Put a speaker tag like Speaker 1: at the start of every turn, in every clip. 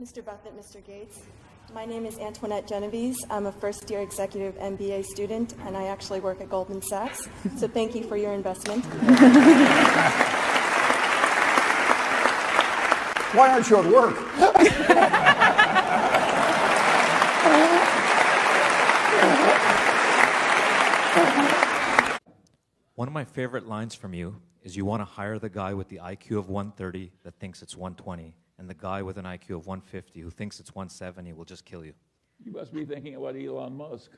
Speaker 1: Mr. Buffett, Mr. Gates. My name is Antoinette Genovese. I'm a first year executive MBA student, and I actually work at Goldman Sachs. So thank you for your investment.
Speaker 2: Why aren't you at work?
Speaker 3: One of my favorite lines from you is you want to hire the guy with the IQ of 130 that thinks it's 120, and the guy with an IQ of 150 who thinks it's 170 will just kill you.
Speaker 4: You must be thinking about Elon Musk.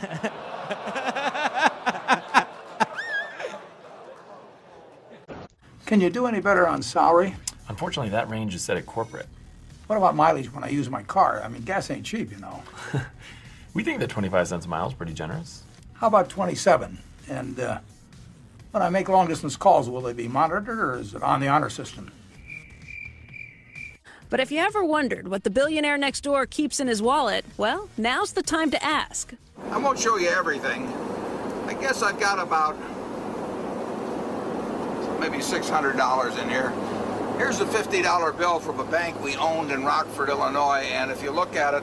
Speaker 2: Can you do any better on salary?
Speaker 5: Unfortunately, that range is set at corporate.
Speaker 2: What about mileage when I use my car? I mean, gas ain't cheap, you know.
Speaker 5: We think that 25 cents a mile is pretty generous.
Speaker 2: How about 27? And uh, when I make long distance calls, will they be monitored or is it on the honor system?
Speaker 6: But if you ever wondered what the billionaire next door keeps in his wallet, well, now's the time to ask.
Speaker 7: I won't show you everything. I guess I've got about maybe $600 in here. Here's a $50 bill from a bank we owned in Rockford, Illinois, and if you look at it,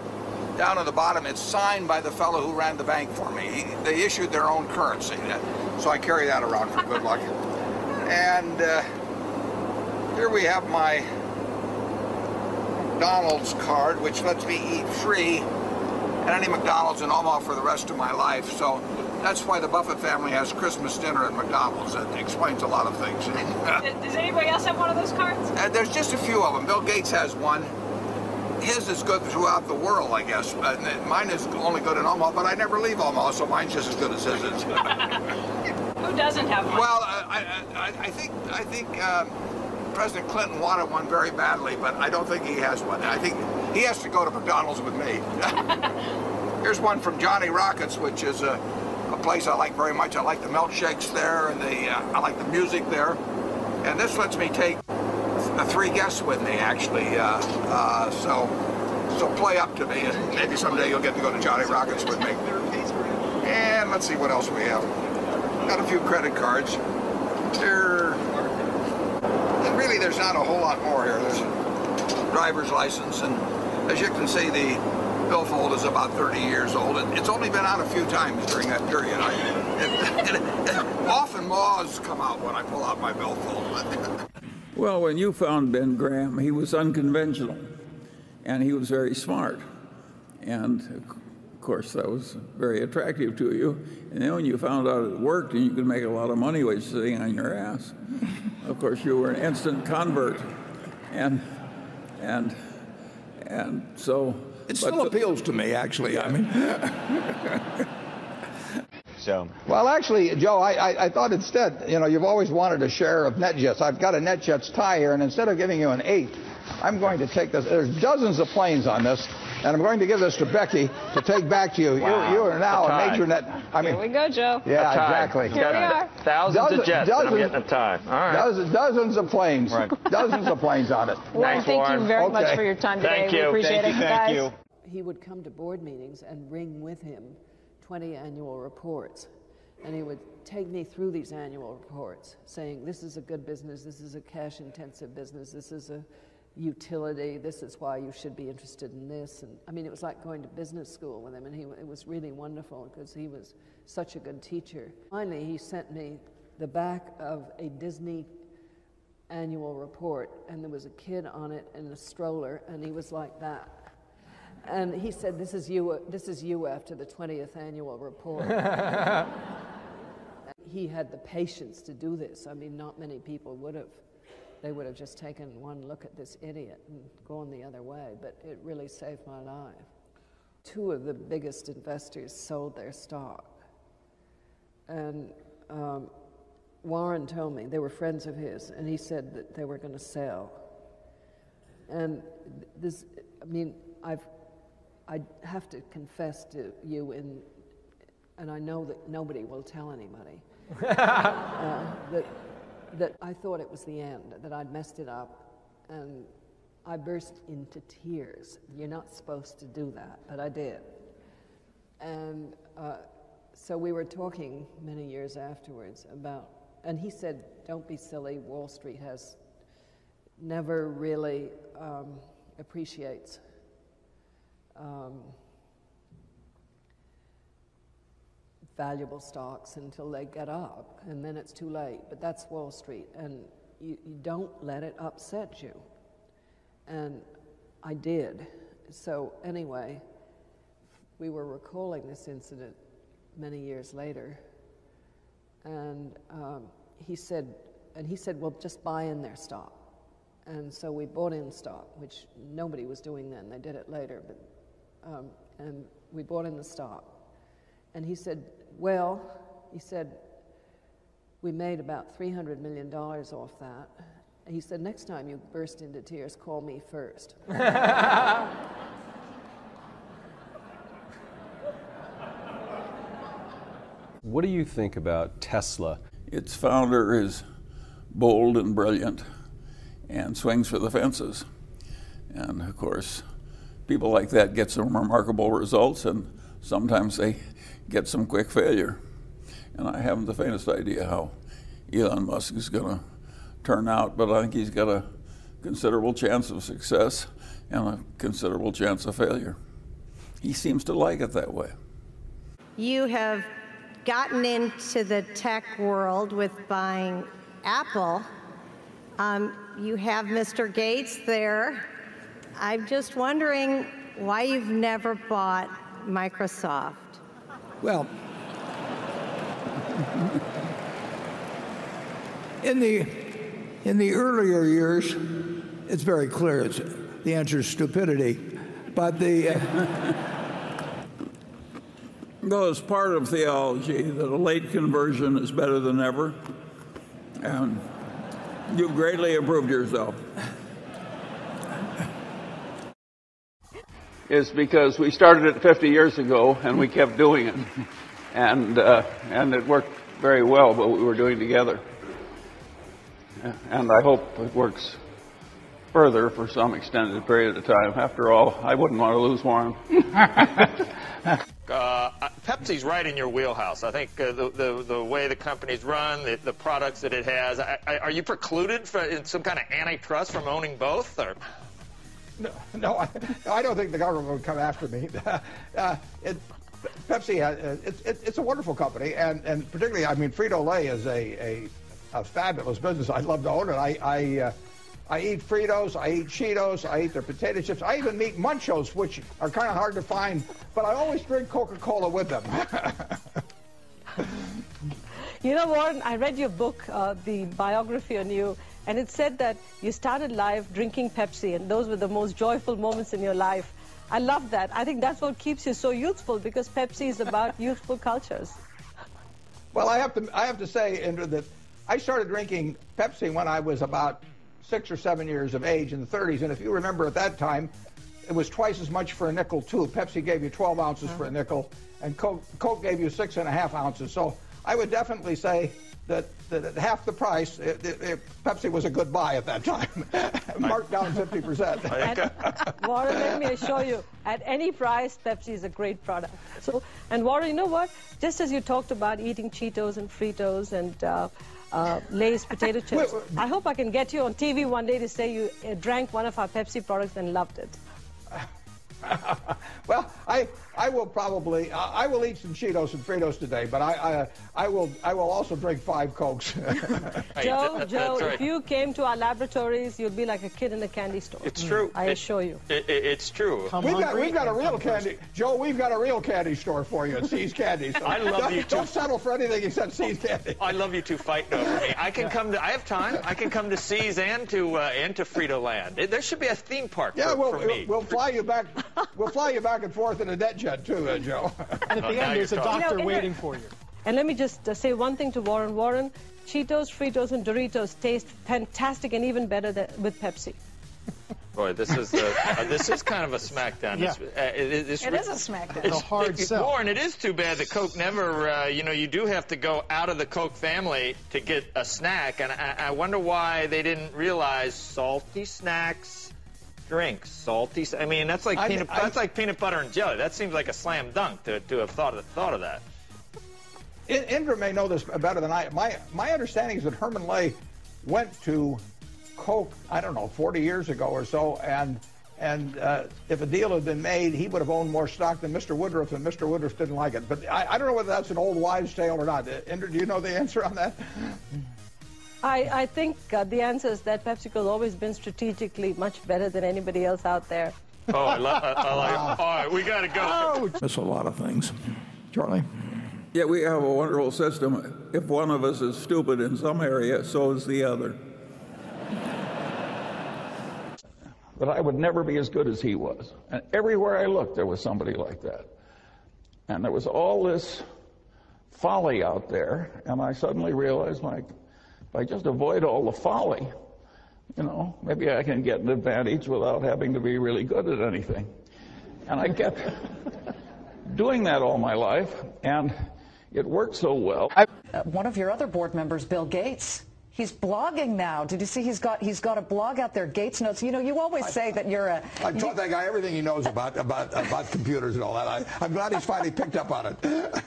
Speaker 7: down at the bottom, it's signed by the fellow who ran the bank for me. He, they issued their own currency, so I carry that around for good luck. And uh, here we have my McDonald's card, which lets me eat free at any McDonald's in Omaha for the rest of my life. So that's why the Buffett family has Christmas dinner at McDonald's. That explains a lot of things.
Speaker 8: Does anybody else have one of those cards?
Speaker 7: Uh, there's just a few of them. Bill Gates has one. His is good throughout the world, I guess. Uh, mine is only good in Omaha, but I never leave Omaha, so mine's just as good as his is.
Speaker 8: Who doesn't have one?
Speaker 7: Well, uh, I, I, I think I think um, President Clinton wanted one very badly, but I don't think he has one. I think he has to go to McDonald's with me. Here's one from Johnny Rockets, which is a, a place I like very much. I like the milkshakes there, and the uh, I like the music there. And this lets me take the three guests with me, actually. Uh, uh, so, so play up to me, and maybe someday you'll get to go to Johnny Rockets with me. And let's see what else we have. Got a few credit cards. There, and there's not a whole lot more here. There's a driver's license, and as you can see, the billfold is about 30 years old, and it's only been out a few times during that period. I, it, it, it, often laws come out when I pull out my billfold.
Speaker 4: Well, when you found Ben Graham, he was unconventional and he was very smart. And of course, that was very attractive to you. And then when you found out it worked and you could make a lot of money while sitting on your ass, of course, you were an instant convert. And, and, and so.
Speaker 7: It still appeals to me, actually. I mean.
Speaker 5: So,
Speaker 7: Well, actually, Joe, I, I, I thought instead, you know, you've always wanted a share of NetJets. I've got a NetJets tie here, and instead of giving you an eight, I'm going to take this. There's dozens of planes on this, and I'm going to give this to Becky to take back to you.
Speaker 5: Wow.
Speaker 7: You, you are now
Speaker 5: A
Speaker 7: a, major net. I mean,
Speaker 8: Here we go, Joe.
Speaker 7: yeah,
Speaker 5: a tie.
Speaker 7: exactly.
Speaker 8: Here we are.
Speaker 5: Thousands
Speaker 7: Dozen-
Speaker 5: of jets, and I'm
Speaker 7: dozens-
Speaker 5: getting a tie. All right.
Speaker 7: Dozens, dozens of planes.
Speaker 5: Right.
Speaker 7: Dozens of planes on it.
Speaker 8: Warren,
Speaker 5: Thanks,
Speaker 8: thank
Speaker 5: Warren.
Speaker 8: you very much for your time today.
Speaker 5: Thank
Speaker 8: We appreciate
Speaker 5: Thank
Speaker 8: it,
Speaker 5: you,
Speaker 8: guys.
Speaker 5: thank
Speaker 9: he would come to board meetings and bring with him 20 annual reports. And he would take me through these annual reports, saying, This is a good business, this is a cash intensive business, this is a utility, this is why you should be interested in this. And I mean, it was like going to business school with him, and he, it was really wonderful because he was such a good teacher. Finally, he sent me the back of a Disney annual report, and there was a kid on it in a stroller, and he was like that. And he said, "This is you. This is you after the 20th annual report." he had the patience to do this. I mean, not many people would have. They would have just taken one look at this idiot and gone the other way. But it really saved my life. Two of the biggest investors sold their stock, and um, Warren told me they were friends of his, and he said that they were going to sell. And this, I mean, I've, I have to confess to you, in, and I know that nobody will tell anybody, uh, that, that I thought it was the end, that I'd messed it up, and I burst into tears. You're not supposed to do that, but I did. And uh, so we were talking many years afterwards about, and he said, Don't be silly, Wall Street has never really um, appreciates. Um, valuable stocks until they get up, and then it's too late. But that's Wall Street, and you, you don't let it upset you. And I did. So, anyway, we were recalling this incident many years later, and um, he said, and he said, well, just buy in their stock. And so we bought in stock, which nobody was doing then. They did it later, but um, and we bought in the stock. And he said, well, he said, we made about $300 million off that. And he said, next time you burst into tears, call me first.
Speaker 10: What do you think about Tesla?
Speaker 4: Its founder is bold and brilliant and swings for the fences. And of course, people like that get some remarkable results, and sometimes they get some quick failure. And I haven't the faintest idea how Elon Musk is going to turn out, but I think he's got a considerable chance of success and a considerable chance of failure. He seems to like it that way.
Speaker 11: You have gotten into the tech world with buying Apple. Um, you have Mr. Gates there. I'm just wondering why you've never bought Microsoft.
Speaker 12: Well, in the in the earlier years, it's very clear. It's, the answer is stupidity, but the. Uh,
Speaker 4: Well, it's part of theology that a late conversion is better than never. And you've greatly improved yourself. Is because we started it 50 years ago and we kept doing it. And, uh, and it worked very well what we were doing together. And I hope it works further for some extended period of time. After all, I wouldn't want to lose Warren.
Speaker 8: Uh, Pepsi's right in your wheelhouse. I think uh, the, the, the way the company's run, the, the products that it has. I, I, are you precluded in some kind of antitrust from owning both? Or?
Speaker 7: No, no I, I don't think the government would come after me. uh, it, Pepsi, uh, it's, it, it's a wonderful company, and, and particularly, I mean, Frito Lay is a, a, a fabulous business. I'd love to own it. I, I uh, I eat Fritos, I eat Cheetos, I eat their potato chips. I even eat Munchos, which are kind of hard to find, but I always drink Coca-Cola with them.
Speaker 13: you know, Warren, I read your book, uh, the biography on you, and it said that you started life drinking Pepsi, and those were the most joyful moments in your life. I love that. I think that's what keeps you so youthful because Pepsi is about youthful cultures.
Speaker 7: Well, I have to I have to say, Indra, that I started drinking Pepsi when I was about six or seven years of age in the 30s. And if you remember at that time, it was twice as much for a nickel, too. Pepsi gave you 12 ounces for a uh-huh. nickel, and Coke, Coke gave you six and a half ounces. So I would definitely say that, that at half the price, it, it, it, Pepsi was a good buy at that time, marked down 50%.
Speaker 13: Warren, let me assure you, at any price, Pepsi is a great product. So, and Warren, you know what? Just as you talked about eating Cheetos and Fritos and uh, uh, Lay's potato chips. I hope I can get you on TV one day to say you uh, drank one of our Pepsi products and loved it.
Speaker 7: well, I I will probably I will eat some Cheetos and Fritos today, but I I, I will I will also drink five cokes.
Speaker 13: Joe, Joe, right. if you came to our laboratories, you'd be like a kid in a candy store.
Speaker 8: It's true.
Speaker 13: I assure you.
Speaker 8: It, it, it's true.
Speaker 7: Come we've got we've got a real candy, Joe. We've got a real candy store for you at See's Candy. So
Speaker 8: I love
Speaker 7: don't,
Speaker 8: you.
Speaker 7: Don't settle for anything except See's Candy.
Speaker 8: I love you two fighting over me. I can come to. I have time. I can come to See's and to uh, and to Frito Land. There should be a theme park
Speaker 7: yeah,
Speaker 8: for,
Speaker 7: we'll,
Speaker 8: for me.
Speaker 7: We'll fly you back. We'll fly you back and forth in a jet jet too, uh, Joe.
Speaker 14: And at the end, there's a doctor you know, waiting for you.
Speaker 13: And let me just uh, say one thing to Warren. Warren, Cheetos, Fritos, and Doritos taste fantastic and even better than, with Pepsi.
Speaker 8: Boy, this is uh, uh, this is kind of a smackdown.
Speaker 14: Yeah.
Speaker 8: It's, uh, it,
Speaker 15: it's, it is a smackdown.
Speaker 14: It's a hard
Speaker 8: it,
Speaker 14: sell.
Speaker 8: Warren, it is too bad that Coke never, uh, you know, you do have to go out of the Coke family to get a snack, and I, I wonder why they didn't realize salty snacks drinks, salty. I mean, that's like peanut. I, that's like peanut butter and jelly. That seems like a slam dunk to, to have thought of thought of that.
Speaker 7: Indra may know this better than I. My my understanding is that Herman Lay went to Coke. I don't know, 40 years ago or so, and And uh, if a deal had been made, he would have owned more stock than Mr. Woodruff, and Mr. Woodruff didn't like it. But I, I don't know whether that's an old wives' tale or not. Indra, do you know the answer on that?
Speaker 13: I, I think uh, the answer is that PepsiCo has always been strategically much better than anybody else out there.
Speaker 8: Oh, I, lo- I, I like. All right, we got to go.
Speaker 7: Miss a lot of things. Charlie?
Speaker 4: Yeah, we have a wonderful system. If one of us is stupid in some area, so is the other. But I would never be as good as he was. And everywhere I looked, there was somebody like that. And there was all this folly out there, and I suddenly realized, like, if I just avoid all the folly, you know, maybe I can get an advantage without having to be really good at anything. And I kept doing that all my life, and it worked so well.
Speaker 16: Uh, one of your other board members, Bill Gates, he's blogging now. Did you see he's got he's got a blog out there, Gates Notes. You know, you always say that you're a.
Speaker 7: I taught that guy everything he knows about about about computers and all that. I, I'm glad he's finally picked up on it.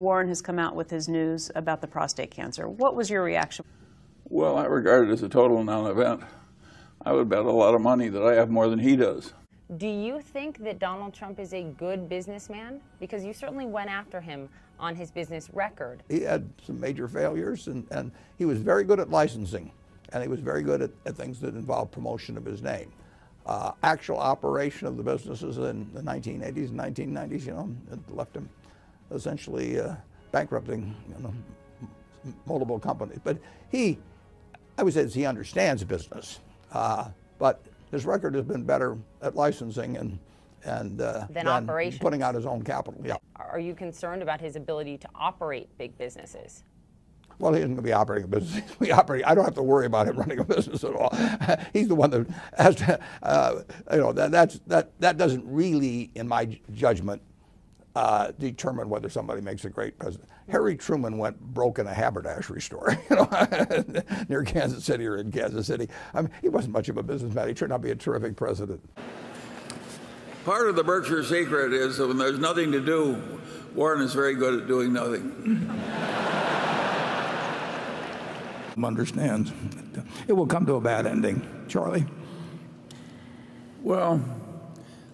Speaker 6: Warren has come out with his news about the prostate cancer. What was your reaction?
Speaker 4: Well, I regard it as a total non-event. I would bet a lot of money that I have more than he does.
Speaker 17: Do you think that Donald Trump is a good businessman? Because you certainly went after him on his business record.
Speaker 7: He had some major failures, and, and he was very good at licensing, and he was very good at, at things that involved promotion of his name. Uh, actual operation of the businesses in the 1980s and 1990s, you know, it left him essentially uh, bankrupting you know, multiple companies. But he, I would say he understands business, uh, but his record has been better at licensing and and uh,
Speaker 17: Than operations.
Speaker 7: putting out his own capital. Yeah.
Speaker 17: Are you concerned about his ability to operate big businesses?
Speaker 7: Well, he isn't going to be operating a business. He's going to be operating. I don't have to worry about him running a business at all. He's the one that has to. Uh, you know that that's that that doesn't really, in my judgment, uh, determine whether somebody makes a great president. Harry Truman went broke in a haberdashery store, you know, near Kansas City or in Kansas City. I mean, he wasn't much of a businessman. He turned out to be a terrific president.
Speaker 4: Part of the Berkshire secret is that when there's nothing to do, Warren is very good at doing nothing.
Speaker 7: Understands. It will come to a bad ending. Charlie?
Speaker 4: Well,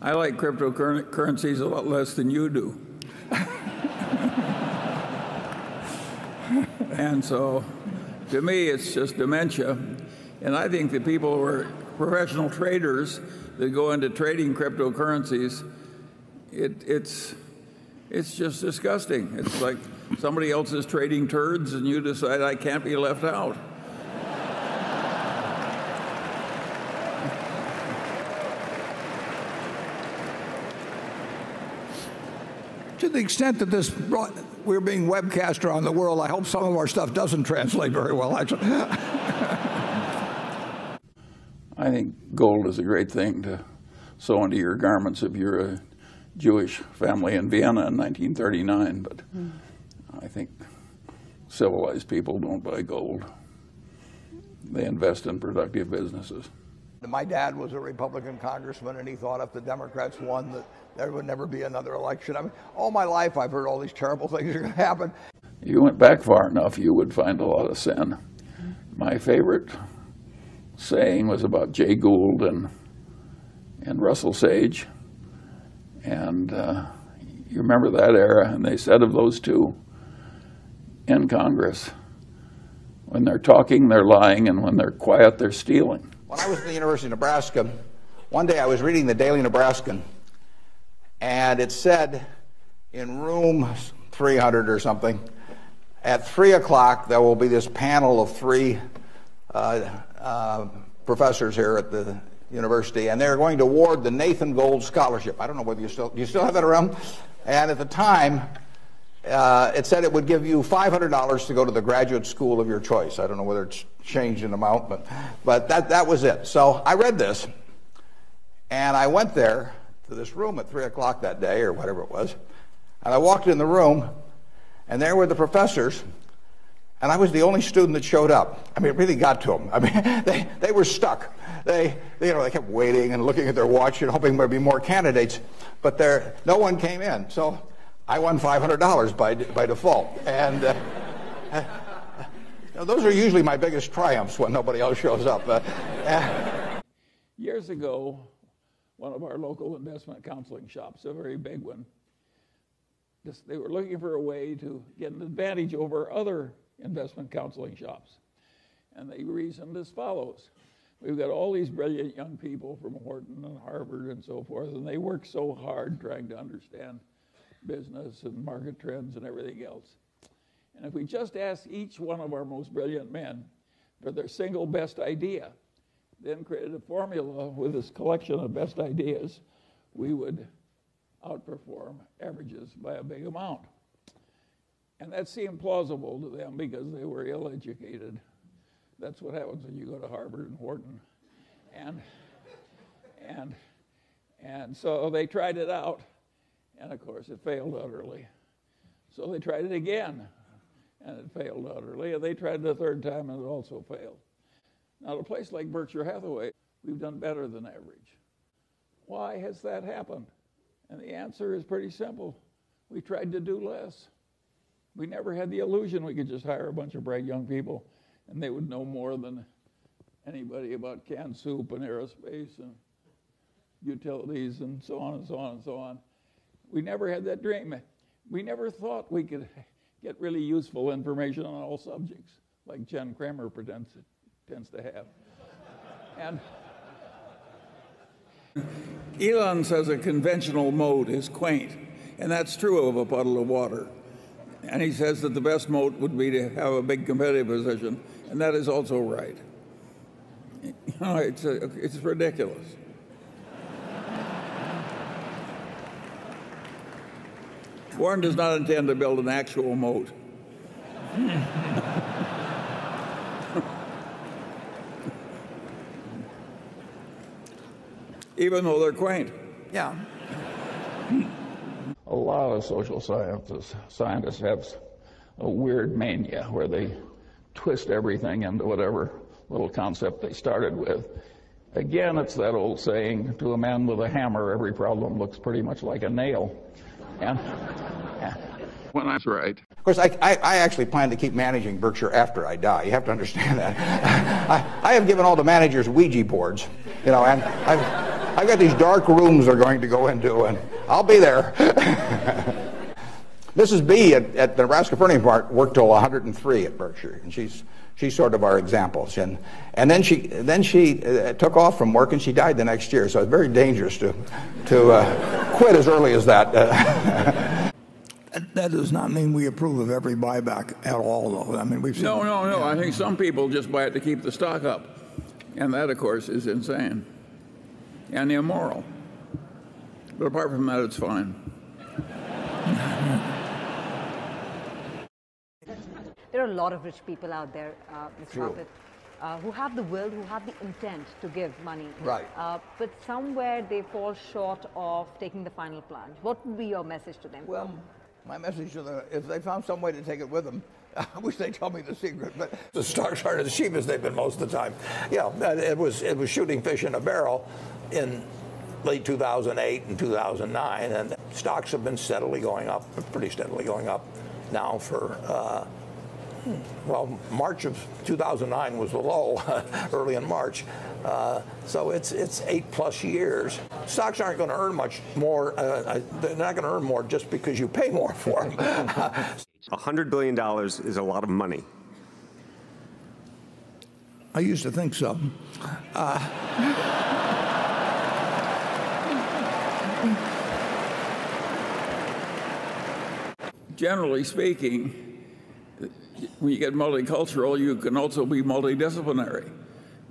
Speaker 4: I like cryptocurrencies a lot less than you do. and so, to me, it's just dementia. And I think the people who are professional traders that go into trading cryptocurrencies, it, it's, it's just disgusting. It's like somebody else is trading turds and you decide I can't be left out.
Speaker 7: To the extent that this we're being webcast around the world, I hope some of our stuff doesn't translate very well. Actually.
Speaker 4: I think gold is a great thing to sew into your garments if you're a Jewish family in Vienna in 1939, but mm. I think civilized people don't buy gold. They invest in productive businesses.
Speaker 7: My dad was a Republican congressman, and he thought if the Democrats won, that there would never be another election. I mean, all my life I've heard all these terrible things are going to happen.
Speaker 4: You went back far enough, you would find a lot of sin. My favorite saying was about Jay Gould and and Russell Sage, and uh, you remember that era. And they said of those two in Congress, when they're talking, they're lying, and when they're quiet, they're stealing.
Speaker 7: When I was at the University of Nebraska, one day I was reading the Daily Nebraskan, and it said in room 300 or something, at 3 o'clock there will be this panel of three uh, uh, professors here at the university, and they're going to award the Nathan Gold Scholarship. I don't know whether you still, you still have that around? And at the time, uh, it said it would give you $500 to go to the graduate school of your choice. I don't know whether it's changed in amount, but, but that, that was it. So I read this, and I went there to this room at 3 o'clock that day, or whatever it was, and I walked in the room, and there were the professors, and I was the only student that showed up. I mean, it really got to them. I mean, they, they were stuck. They, they, you know, they kept waiting and looking at their watch and hoping there'd be more candidates, but there, no one came in. So I won $500 by, by default. And uh, uh, those are usually my biggest triumphs when nobody else shows up. Uh,
Speaker 4: Years ago, one of our local investment counseling shops, a very big one. This, they were looking for a way to get an advantage over other investment counseling shops. And they reasoned as follows We've got all these brilliant young people from Wharton and Harvard and so forth, and they work so hard trying to understand business and market trends and everything else. And if we just ask each one of our most brilliant men for their single best idea, then created a formula with this collection of best ideas, we would outperform averages by a big amount. And that seemed plausible to them because they were ill educated. That's what happens when you go to Harvard and Wharton. And, and, and so they tried it out, and of course it failed utterly. So they tried it again, and it failed utterly. And they tried it a third time, and it also failed. Now, at a place like Berkshire Hathaway, we've done better than average. Why has that happened? And the answer is pretty simple. We tried to do less. We never had the illusion we could just hire a bunch of bright young people and they would know more than anybody about canned soup and aerospace and utilities and so on and so on and so on. We never had that dream. We never thought we could get really useful information on all subjects, like Jim Cramer pretends tends to have. and Elon says a conventional moat is quaint, and that's true of a puddle of water. And he says that the best moat would be to have a big competitive position and that is also right. You know, it's, a, it's ridiculous. Warren does not intend to build an actual moat. Even though they're quaint.
Speaker 7: Yeah.
Speaker 4: A lot of social scientists, scientists have a weird mania where they twist everything into whatever little concept they started with. Again, it's that old saying to a man with a hammer, every problem looks pretty much like a nail. And when I'm right.
Speaker 7: Of course, I, I, I, actually plan to keep managing Berkshire after I die. You have to understand that. I, I have given all the managers Ouija boards, you know, and I've, I've got these dark rooms they're going to go into, and I'll be there. Mrs. B at, at the Nebraska Furniture Mart worked till 103 at Berkshire, and she's she's sort of our example. And and then she then she uh, took off from work and she died the next year. So it's very dangerous to to uh, quit as early as that.
Speaker 18: that does not mean we approve of every buyback at all, though. I mean, we've seen
Speaker 4: no, no, no. I think some people just buy it to keep the stock up, and that, of course, is insane and immoral. But apart from that, it's fine.
Speaker 19: There are a lot of rich people out there, uh, Mr. Buffett, uh, who have the will, who have the intent to give money.
Speaker 7: Right.
Speaker 19: Uh, but somewhere they fall short of taking the final plunge. What would be your message to them?
Speaker 7: Well, my message to them, if they found some way to take it with them, I wish they'd tell me the secret, but the stocks aren't as cheap as they've been most of the time. Yeah, it was it was shooting fish in a barrel in late 2008 and 2009, and stocks have been steadily going up, pretty steadily going up now for uh, well, March of 2009 was the low, early in March. Uh, so it's it's eight plus years. Stocks aren't going to earn much more. Uh, uh they're not going to earn more just because you pay more for them.
Speaker 20: $100 billion is a lot of money.
Speaker 18: I used to think so. Uh,
Speaker 4: generally speaking, when you get multicultural, you can also be multidisciplinary.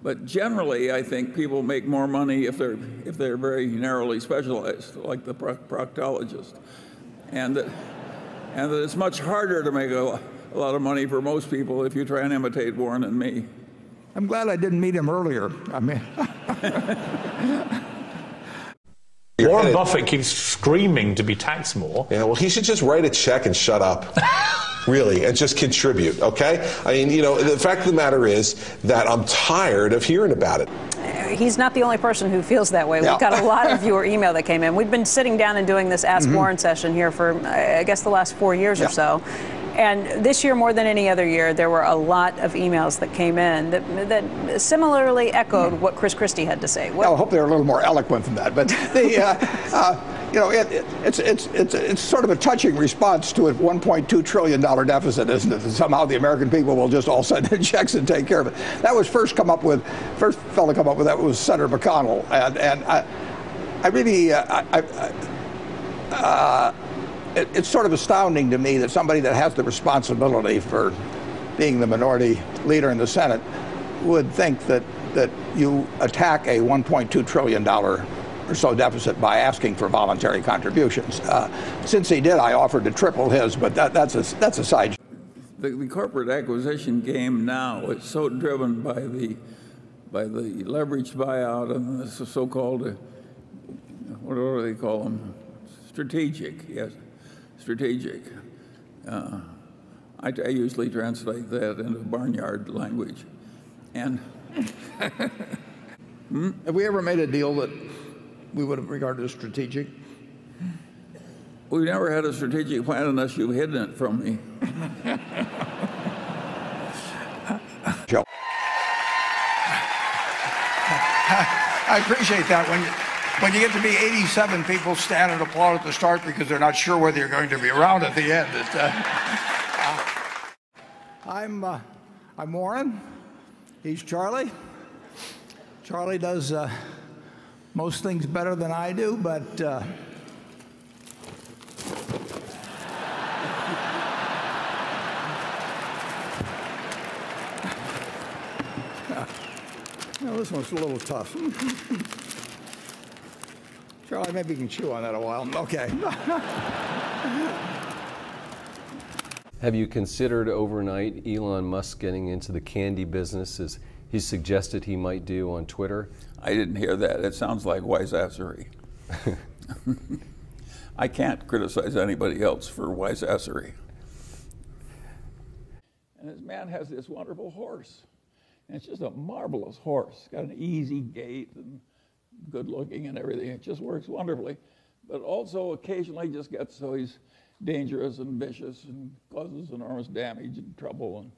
Speaker 4: But generally, I think people make more money if they're if they're very narrowly specialized, like the proctologist, and that and that it's much harder to make a, a lot of money for most people if you try and imitate Warren and me.
Speaker 18: I'm glad I didn't meet him earlier. I mean.
Speaker 5: Warren Buffett keeps screaming to be taxed more.
Speaker 21: Yeah, well, he should just write a check and shut up. really, and just contribute, okay? I mean, you know, the fact of the matter is that I'm tired of hearing about it.
Speaker 6: He's not the only person who feels that way. We've got a lot of viewer email that came in. We've been sitting down and doing this Ask mm-hmm. Warren session here for, I guess, the last four years yeah. or so. And this year, more than any other year, there were a lot of emails that came in that, that similarly echoed what Chris Christie had to say.
Speaker 7: What? I hope they're a little more eloquent than that. But the, uh, uh, you know, it, it, it's, it's, it's, it's sort of a touching response to a $1.2 trillion deficit, isn't it? That somehow the American people will just all send in checks and take care of it. That was first come up with, first fellow come up with that was Senator McConnell. And, and I, I really, uh, I, I, uh, it, it's sort of astounding to me that somebody that has the responsibility for being the minority leader in the Senate would think that, that you attack a $1.2 trillion or so deficit by asking for voluntary contributions. Uh, since he did, I offered to triple his, but that, that's, a, that's a side.
Speaker 4: The, the corporate acquisition game now is so driven by the, by the leveraged buyout and the so-called, uh, what do they call them? Strategic, yes strategic. Uh, I, I, usually translate that into barnyard language. And
Speaker 7: hmm? have we ever made a deal that we would have regarded as strategic?
Speaker 4: We've never had a strategic plan unless you've hidden it from me.
Speaker 7: Joe.
Speaker 22: I appreciate that. When you, when you get to be 87 people stand and applaud at the start because they're not sure whether you're going to be around at the end. It, uh, uh, I'm, uh, I'm Warren. He's Charlie. Charlie does uh, most things better than I do, but uh, well, this one's a little tough. Charlie, maybe you can chew on that a while. Okay.
Speaker 10: Have you considered overnight Elon Musk getting into the candy business as he suggested he might do on Twitter?
Speaker 4: I didn't hear that. It sounds like wiseassery. I can't criticize anybody else for wiseassery. And this man has this wonderful horse. And it's just a marvelous horse. It's got an easy gait and good looking and everything. It just works wonderfully. But also occasionally just gets so he's dangerous and vicious and causes enormous damage and trouble and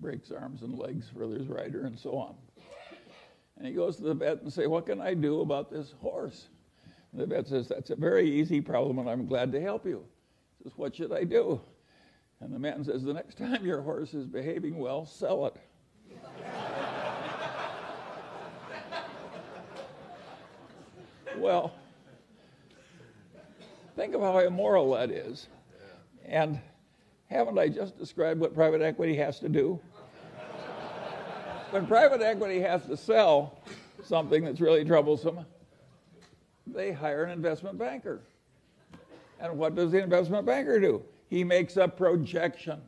Speaker 4: breaks arms and legs for his rider and so on. And he goes to the vet and say, what can I do about this horse? And the vet says, that's a very easy problem and I'm glad to help you. He says, what should I do? And the man says, the next time your horse is behaving well, sell it. Well, think of how immoral that is. And haven't I just described what private equity has to do? When private equity has to sell something that's really troublesome, they hire an investment banker. And what does the investment banker do? He makes a projection.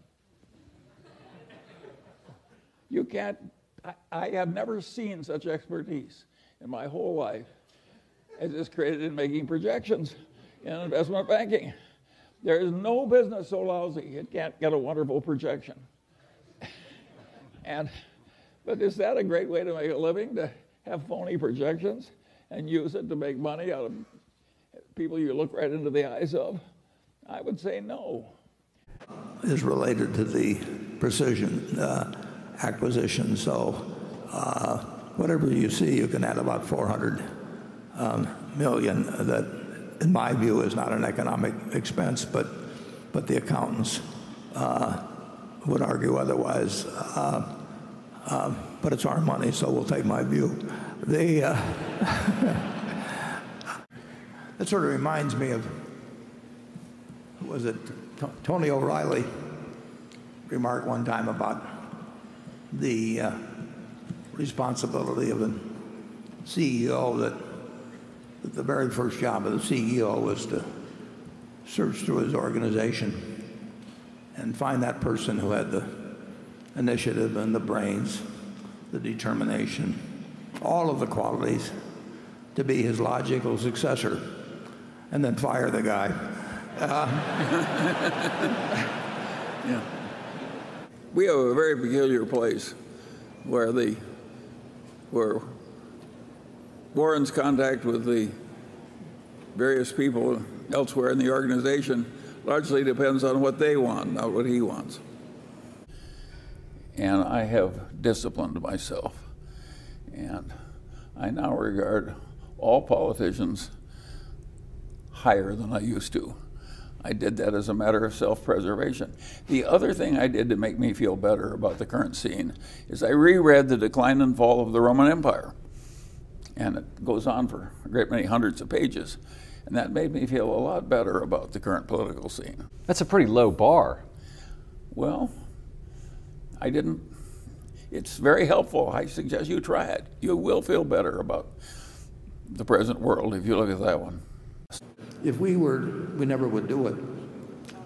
Speaker 4: You can't, I, I have never seen such expertise in my whole life as is created in making projections in investment banking. There is no business so lousy it can't get a wonderful projection. and but is that a great way to make a living to have phony projections and use it to make money out of people you look right into the eyes of? I would say no.
Speaker 22: Is related to the precision uh, acquisition. So uh, whatever you see, you can add about 400 um, million that, in my view, is not an economic expense, but, but the accountants uh, would argue otherwise. Uh, uh, but it's our money, so we'll take my view. The, uh, that sort of reminds me of, was it Tony O'Reilly remarked one time about the uh, responsibility of a CEO that the very first job of the CEO was to search through his organization and find that person who had the initiative and the brains, the determination, all of the qualities to be his logical successor, and then fire the guy. Uh,
Speaker 4: yeah. We have a very peculiar place where the where Warren's contact with the various people elsewhere in the organization largely depends on what they want, not what he wants. And I have disciplined myself. And I now regard all politicians higher than I used to. I did that as a matter of self preservation. The other thing I did to make me feel better about the current scene is I reread The Decline and Fall of the Roman Empire. And it goes on for a great many hundreds of pages. And that made me feel a lot better about the current political scene.
Speaker 10: That's a pretty low bar.
Speaker 4: Well, I didn't. It's very helpful. I suggest you try it. You will feel better about the present world if you look at that one.
Speaker 18: If we were, we never would do it.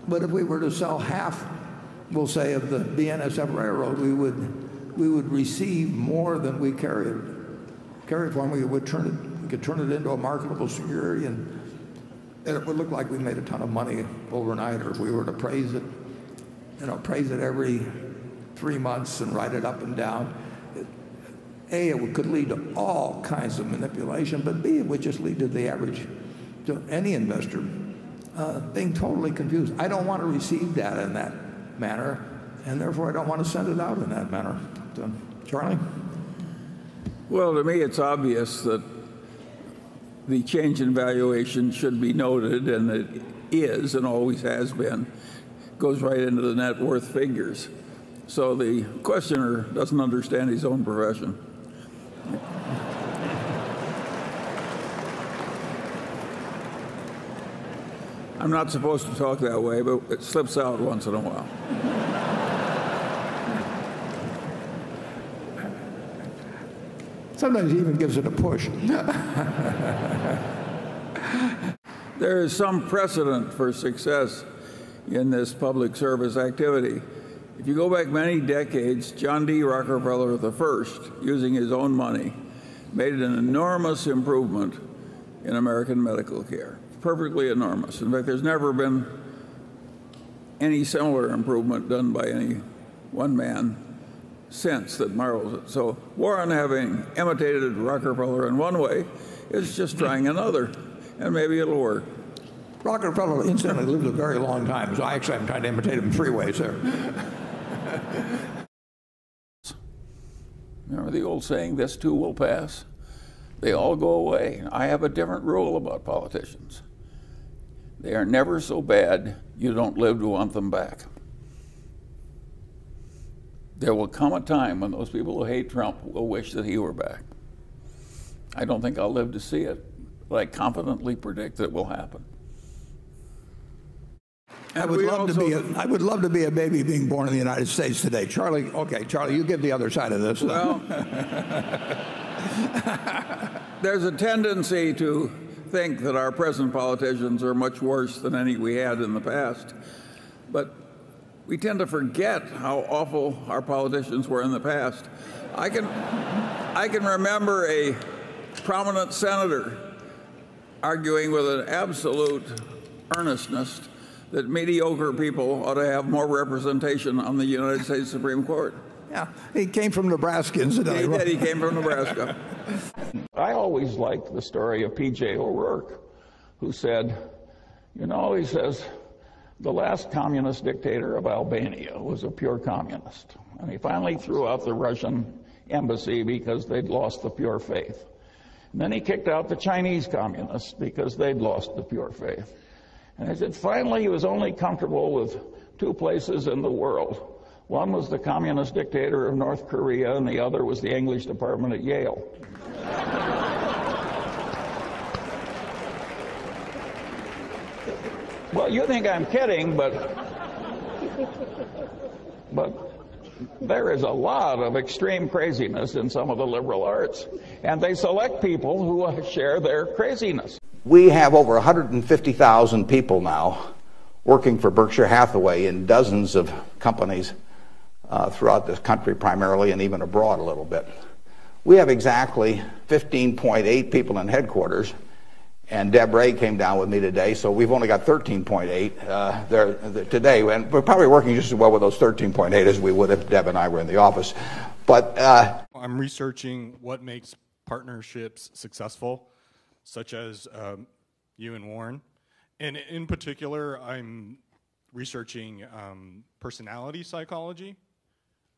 Speaker 18: But if we were to sell half, we'll say, of the BNSF railroad, we would, we would receive more than we carried. Carried for, we would turn it, we could turn it into a marketable security, and, and it would look like we made a ton of money overnight. Or if we were to praise it, you know, praise it every three months and write it up and down. A, it could lead to all kinds of manipulation, but B, it would just lead to the average, to any investor uh, being totally confused. I don't want to receive data in that manner, and therefore I don't want to send it out in that manner. So, Charlie?
Speaker 4: Well, to me, it's obvious that the change in valuation should be noted, and it is and always has been, goes right into the net worth figures. So the questioner doesn't understand his own profession. I'm not supposed to talk that way, but it slips out once in a while.
Speaker 18: Sometimes he even gives it a push.
Speaker 4: there is some precedent for success in this public service activity. If you go back many decades, John D. Rockefeller I, using his own money, made an enormous improvement in American medical care. Perfectly enormous. In fact, there's never been any similar improvement done by any one man since that marvels it. So Warren, having imitated Rockefeller in one way, is just trying another, and maybe it'll work.
Speaker 18: Rockefeller incidentally lived a very long time, so I actually am trying to imitate him three ways there.
Speaker 4: Remember the old saying, this too will pass? They all go away. I have a different rule about politicians. They are never so bad you don't live to want them back. There will come a time when those people who hate Trump will wish that he were back. I don't think I'll live to see it, but I confidently predict that it will happen.
Speaker 18: I would love to be. A, I would love to be a baby being born in the United States today. Charlie, okay, Charlie, you give the other side of this.
Speaker 4: Well, there's a tendency to think that our present politicians are much worse than any we had in the past, but we tend to forget how awful our politicians were in the past. I can, I can remember a prominent senator arguing with an absolute earnestness that mediocre people ought to have more representation on the United States Supreme Court.
Speaker 18: Yeah, he came from Nebraska, incidentally.
Speaker 4: He did. He came from Nebraska. I always liked the story of P.J. O'Rourke, who said, you know, he says, the last communist dictator of Albania was a pure communist. And he finally threw out the Russian embassy because they'd lost the pure faith. And then he kicked out the Chinese communists because they'd lost the pure faith. And I said, finally, he was only comfortable with two places in the world. One was the communist dictator of North Korea, and the other was the English department at Yale. well, you think I'm kidding, but but there is a lot of extreme craziness in some of the liberal arts, and they select people who share their craziness.
Speaker 7: We have over 150,000 people now working for Berkshire Hathaway in dozens of companies uh, throughout this country primarily and even abroad a little bit. We have exactly 15.8 people in headquarters, and Deb Ray came down with me today, so we've only got 13.8 uh, there, today, and we're probably working just as well with those 13.8 as we would if Deb and I were in the office. But uh,
Speaker 14: I'm researching what makes partnerships successful such as um, you and Warren. And in particular, I'm researching um, personality psychology.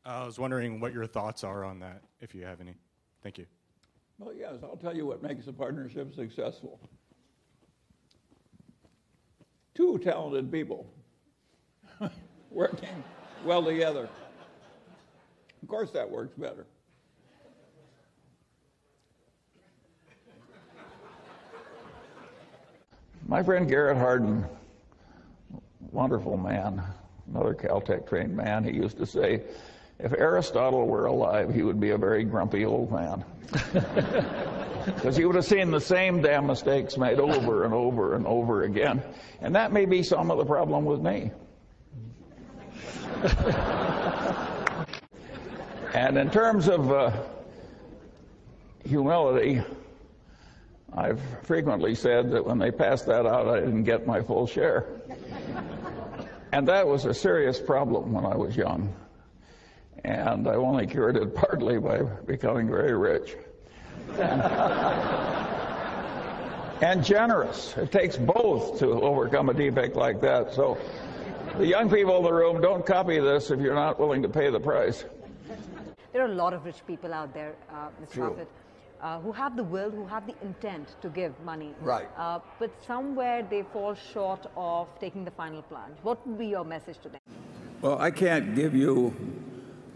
Speaker 14: I was wondering what your thoughts are on that, if you have any. Thank you.
Speaker 4: Well, yes, I'll tell you what makes a partnership successful. Two talented people working well together. Of course, that works better. My friend Garrett Hardin, wonderful man, another Caltech trained man, he used to say, if Aristotle were alive, he would be a very grumpy old man. Because he would have seen the same damn mistakes made over and over and over again. And that may be some of the problem with me. and in terms of uh, humility, I've frequently said that when they passed that out, I didn't get my full share. and that was a serious problem when I was young. And I only cured it partly by becoming very rich. and generous. It takes both to overcome a defect like that. So, the young people in the room, don't copy this if you're not willing to pay the price.
Speaker 19: There are a lot of rich people out there, uh, Mr. True. Buffett, uh, who have the will, who have the intent to give money.
Speaker 7: Right.
Speaker 19: Uh, but somewhere they fall short of taking the final plunge. What would be your message to them?
Speaker 4: Well, I can't give you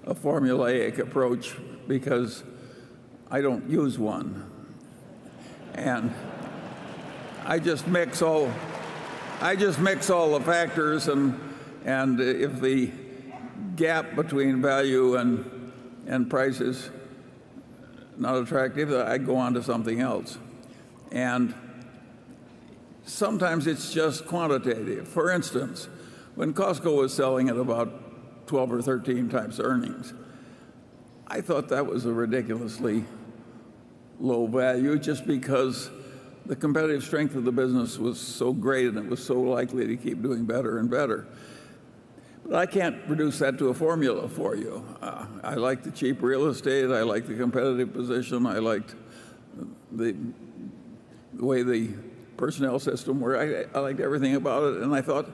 Speaker 4: a formulaic approach because I don't use one. And I just mix all I just mix all the factors and and if the gap between value and and price is not attractive, I'd go on to something else. And sometimes it's just quantitative. For instance, when Costco was selling at about 12 or 13 times earnings, I thought that was a ridiculously low value just because the competitive strength of the business was so great and it was so likely to keep doing better and better. I can't reduce that to a formula for you. Uh, I like the cheap real estate. I like the competitive position. I liked the, way the personnel system worked. I, liked everything about it. And I thought,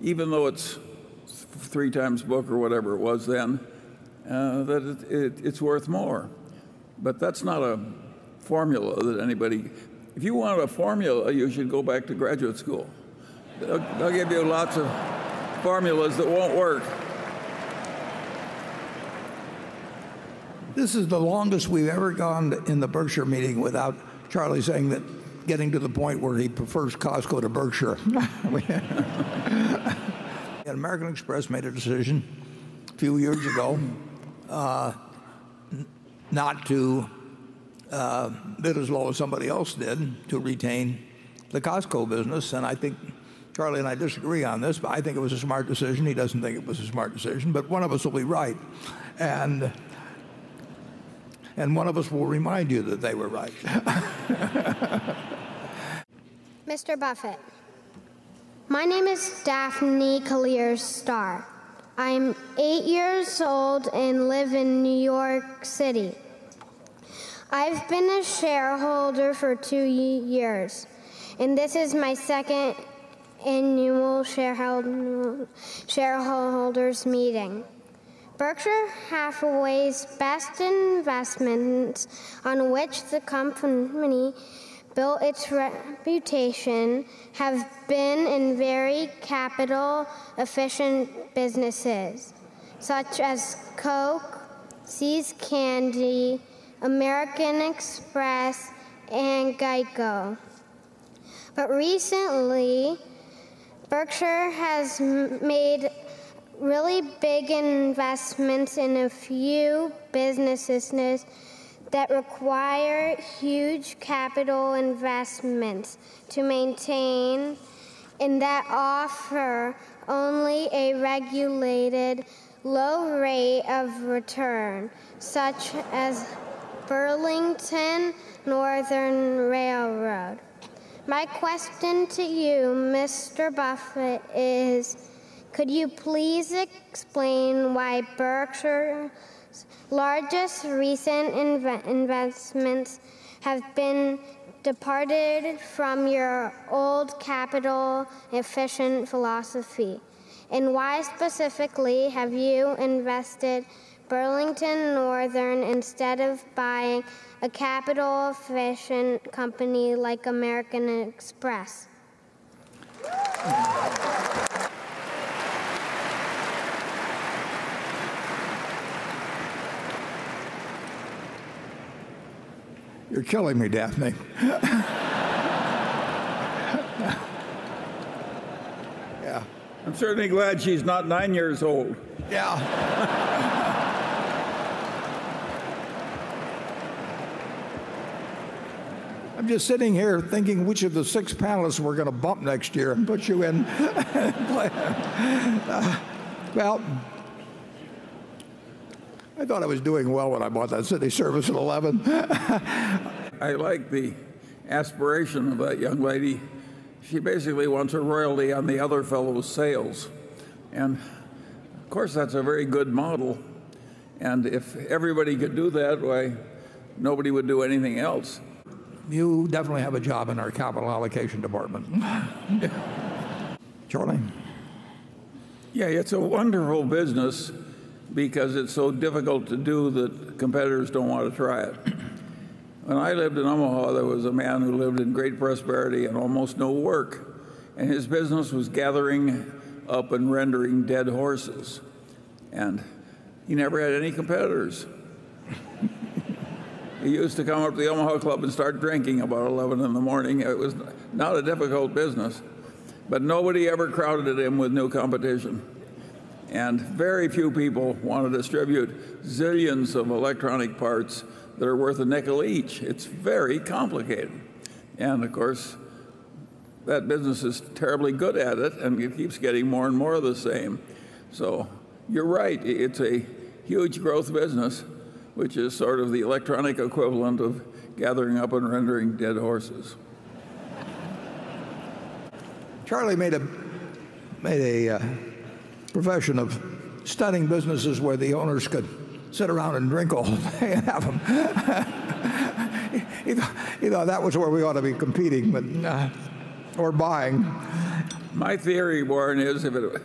Speaker 4: even though it's three times book or whatever it was then, uh, that it, it, it's worth more. But that's not a formula that anybody. If you want a formula, you should go back to graduate school. They'll give you lots of formulas that won't work.
Speaker 18: This is the longest we've ever gone in the Berkshire meeting without Charlie saying that getting to the point where he prefers Costco to Berkshire. and American Express made a decision a few years ago uh, not to uh, bid as low as somebody else did to retain the Costco business. And I think Charlie and I disagree on this, but I think it was a smart decision. He doesn't think it was a smart decision, but one of us will be right. And and one of us will remind you that they were right.
Speaker 23: Mr. Buffett, my name is Daphne Kalir Starr. I'm eight years old and live in New York City. I've been a shareholder for two years, and this is my second annual shareholders meeting. Berkshire Hathaway's best investments on which the company built its reputation have been in very capital efficient businesses, such as Coke, See's Candy, American Express, and Geico. But recently, Berkshire has made really big investments in a few businesses that require huge capital investments to maintain and that offer only a regulated low rate of return, such as Burlington Northern Railroad. My question to you, Mr. Buffett, is could you please explain why Berkshire's largest recent inv- investments have been departed from your old capital efficient philosophy? And why specifically have you invested Burlington Northern instead of buying a capital efficient company like American Express?
Speaker 7: You're killing me, Daphne. yeah.
Speaker 4: I'm certainly glad she's not nine years old.
Speaker 7: Yeah. I'm just sitting here thinking which of the six panelists we're going to bump next year and put you in. uh, well, I thought I was doing well when I bought that city service at 11.
Speaker 4: I like the aspiration of that young lady. She basically wants a royalty on the other fellow's sales. And of course, that's a very good model. And if everybody could do that, why, nobody would do anything else.
Speaker 7: You definitely have a job in our capital allocation department. Charlie?
Speaker 4: Yeah, it's a wonderful business because it's so difficult to do that competitors don't want to try it. When I lived in Omaha, there was a man who lived in great prosperity and almost no work, and his business was gathering up and rendering dead horses. And he never had any competitors. he used to come up to the Omaha Club and start drinking about 11 in the morning. It was not a difficult business, but nobody ever crowded him with new competition. And very few people want to distribute zillions of electronic parts that are worth a nickel each. It's very complicated. And of course, that business is terribly good at it and it keeps getting more and more of the same. So you're right, it's a huge growth business, which is sort of the electronic equivalent of gathering up and rendering dead horses.
Speaker 7: Charlie made a made a uh, profession of studying businesses where the owners could sit around and drink all day and have them. you, know, you know, that was where we ought to be competing but, uh, or buying.
Speaker 4: My theory, Warren, is if it,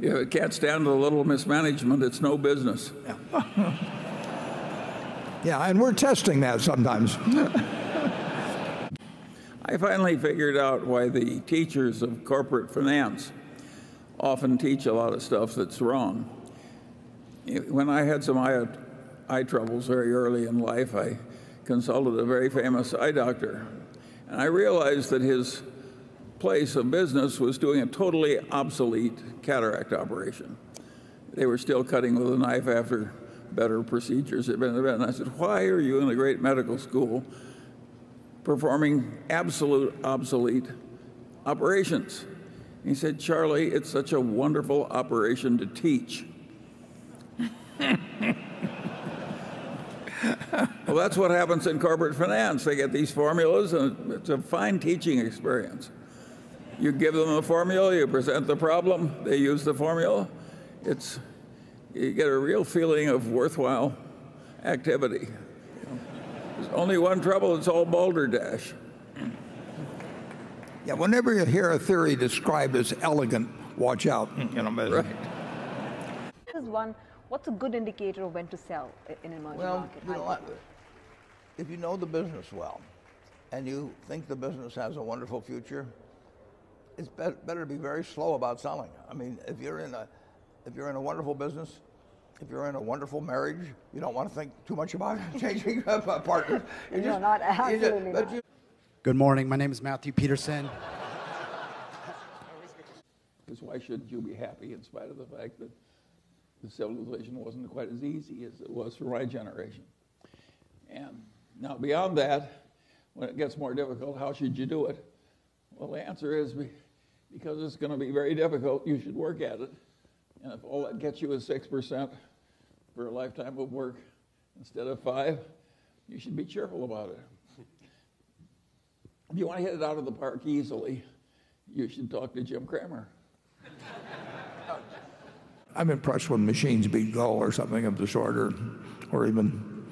Speaker 4: if it can't stand a little mismanagement, it's no business.
Speaker 7: Yeah, yeah and we're testing that sometimes.
Speaker 4: I finally figured out why the teachers of corporate finance often teach a lot of stuff that's wrong. When I had some eye, eye troubles very early in life, I consulted a very famous eye doctor. And I realized that his place of business was doing a totally obsolete cataract operation. They were still cutting with a knife after better procedures been invented. And I said, Why are you in a great medical school performing absolute obsolete operations? He said, Charlie, it's such a wonderful operation to teach. well, that's what happens in corporate finance. They get these formulas, and it's a fine teaching experience. You give them a formula, you present the problem, they use the formula. It's, you get a real feeling of worthwhile activity. There's only one trouble, it's all balderdash.
Speaker 7: Yeah, whenever you hear a theory described as elegant, watch out. You know,
Speaker 4: right.
Speaker 19: This is one. What's a good indicator of when to sell in an emerging
Speaker 24: well,
Speaker 19: market?
Speaker 24: You know, if you know the business well, and you think the business has a wonderful future, it's better to be very slow about selling. I mean, if you're in a if you're in a wonderful business, if you're in a wonderful marriage, you don't want to think too much about changing partners.
Speaker 19: You no, just, not absolutely just, not.
Speaker 25: Good morning. My name is Matthew Peterson.
Speaker 4: Because why shouldn't you be happy in spite of the fact that the civilization wasn't quite as easy as it was for my generation? And now, beyond that, when it gets more difficult, how should you do it? Well, the answer is because it's going to be very difficult, you should work at it. And if all that gets you is 6% for a lifetime of work instead of 5, you should be cheerful about it. If you want to hit it out of the park easily, you should talk to Jim Cramer.
Speaker 7: I'm impressed when machines beat Go or something of the sort, or, or even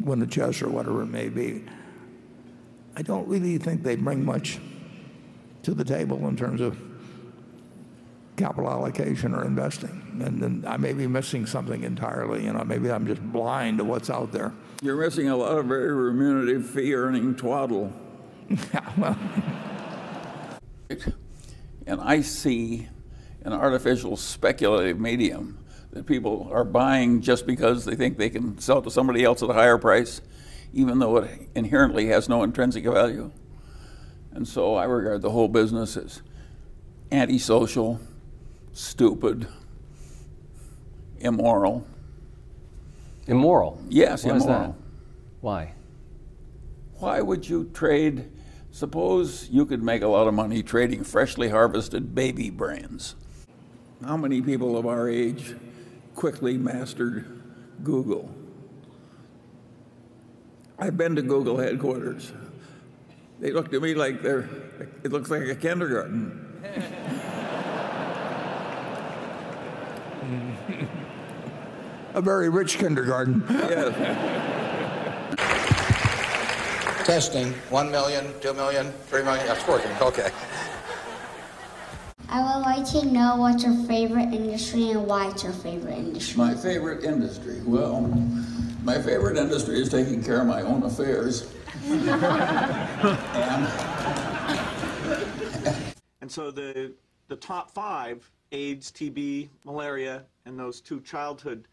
Speaker 7: win the chess or whatever it may be. I don't really think they bring much to the table in terms of capital allocation or investing. And then I may be missing something entirely. You know, maybe I'm just blind to what's out there.
Speaker 4: You're missing a lot of very remunerative fee earning twaddle.
Speaker 7: yeah, well.
Speaker 4: And I see an artificial speculative medium that people are buying just because they think they can sell to somebody else at a higher price, even though it inherently has no intrinsic value. And so I regard the whole business as antisocial, stupid, immoral.
Speaker 10: Immoral?
Speaker 4: Yes,
Speaker 10: Why
Speaker 4: immoral.
Speaker 10: Is that? Why?
Speaker 4: Why would you trade? Suppose you could make a lot of money trading freshly harvested baby brains. How many people of our age quickly mastered Google? I've been to Google headquarters. They look to me like they're, it looks like a kindergarten.
Speaker 7: a very rich kindergarten.
Speaker 26: Testing. One million, two million, three million. That's working. Okay.
Speaker 27: I would like to know what's your favorite industry and why it's your favorite industry.
Speaker 4: My favorite industry? Well, my favorite industry is taking care of my own affairs.
Speaker 28: And so the, the top five, AIDS, TB, malaria, and those two childhood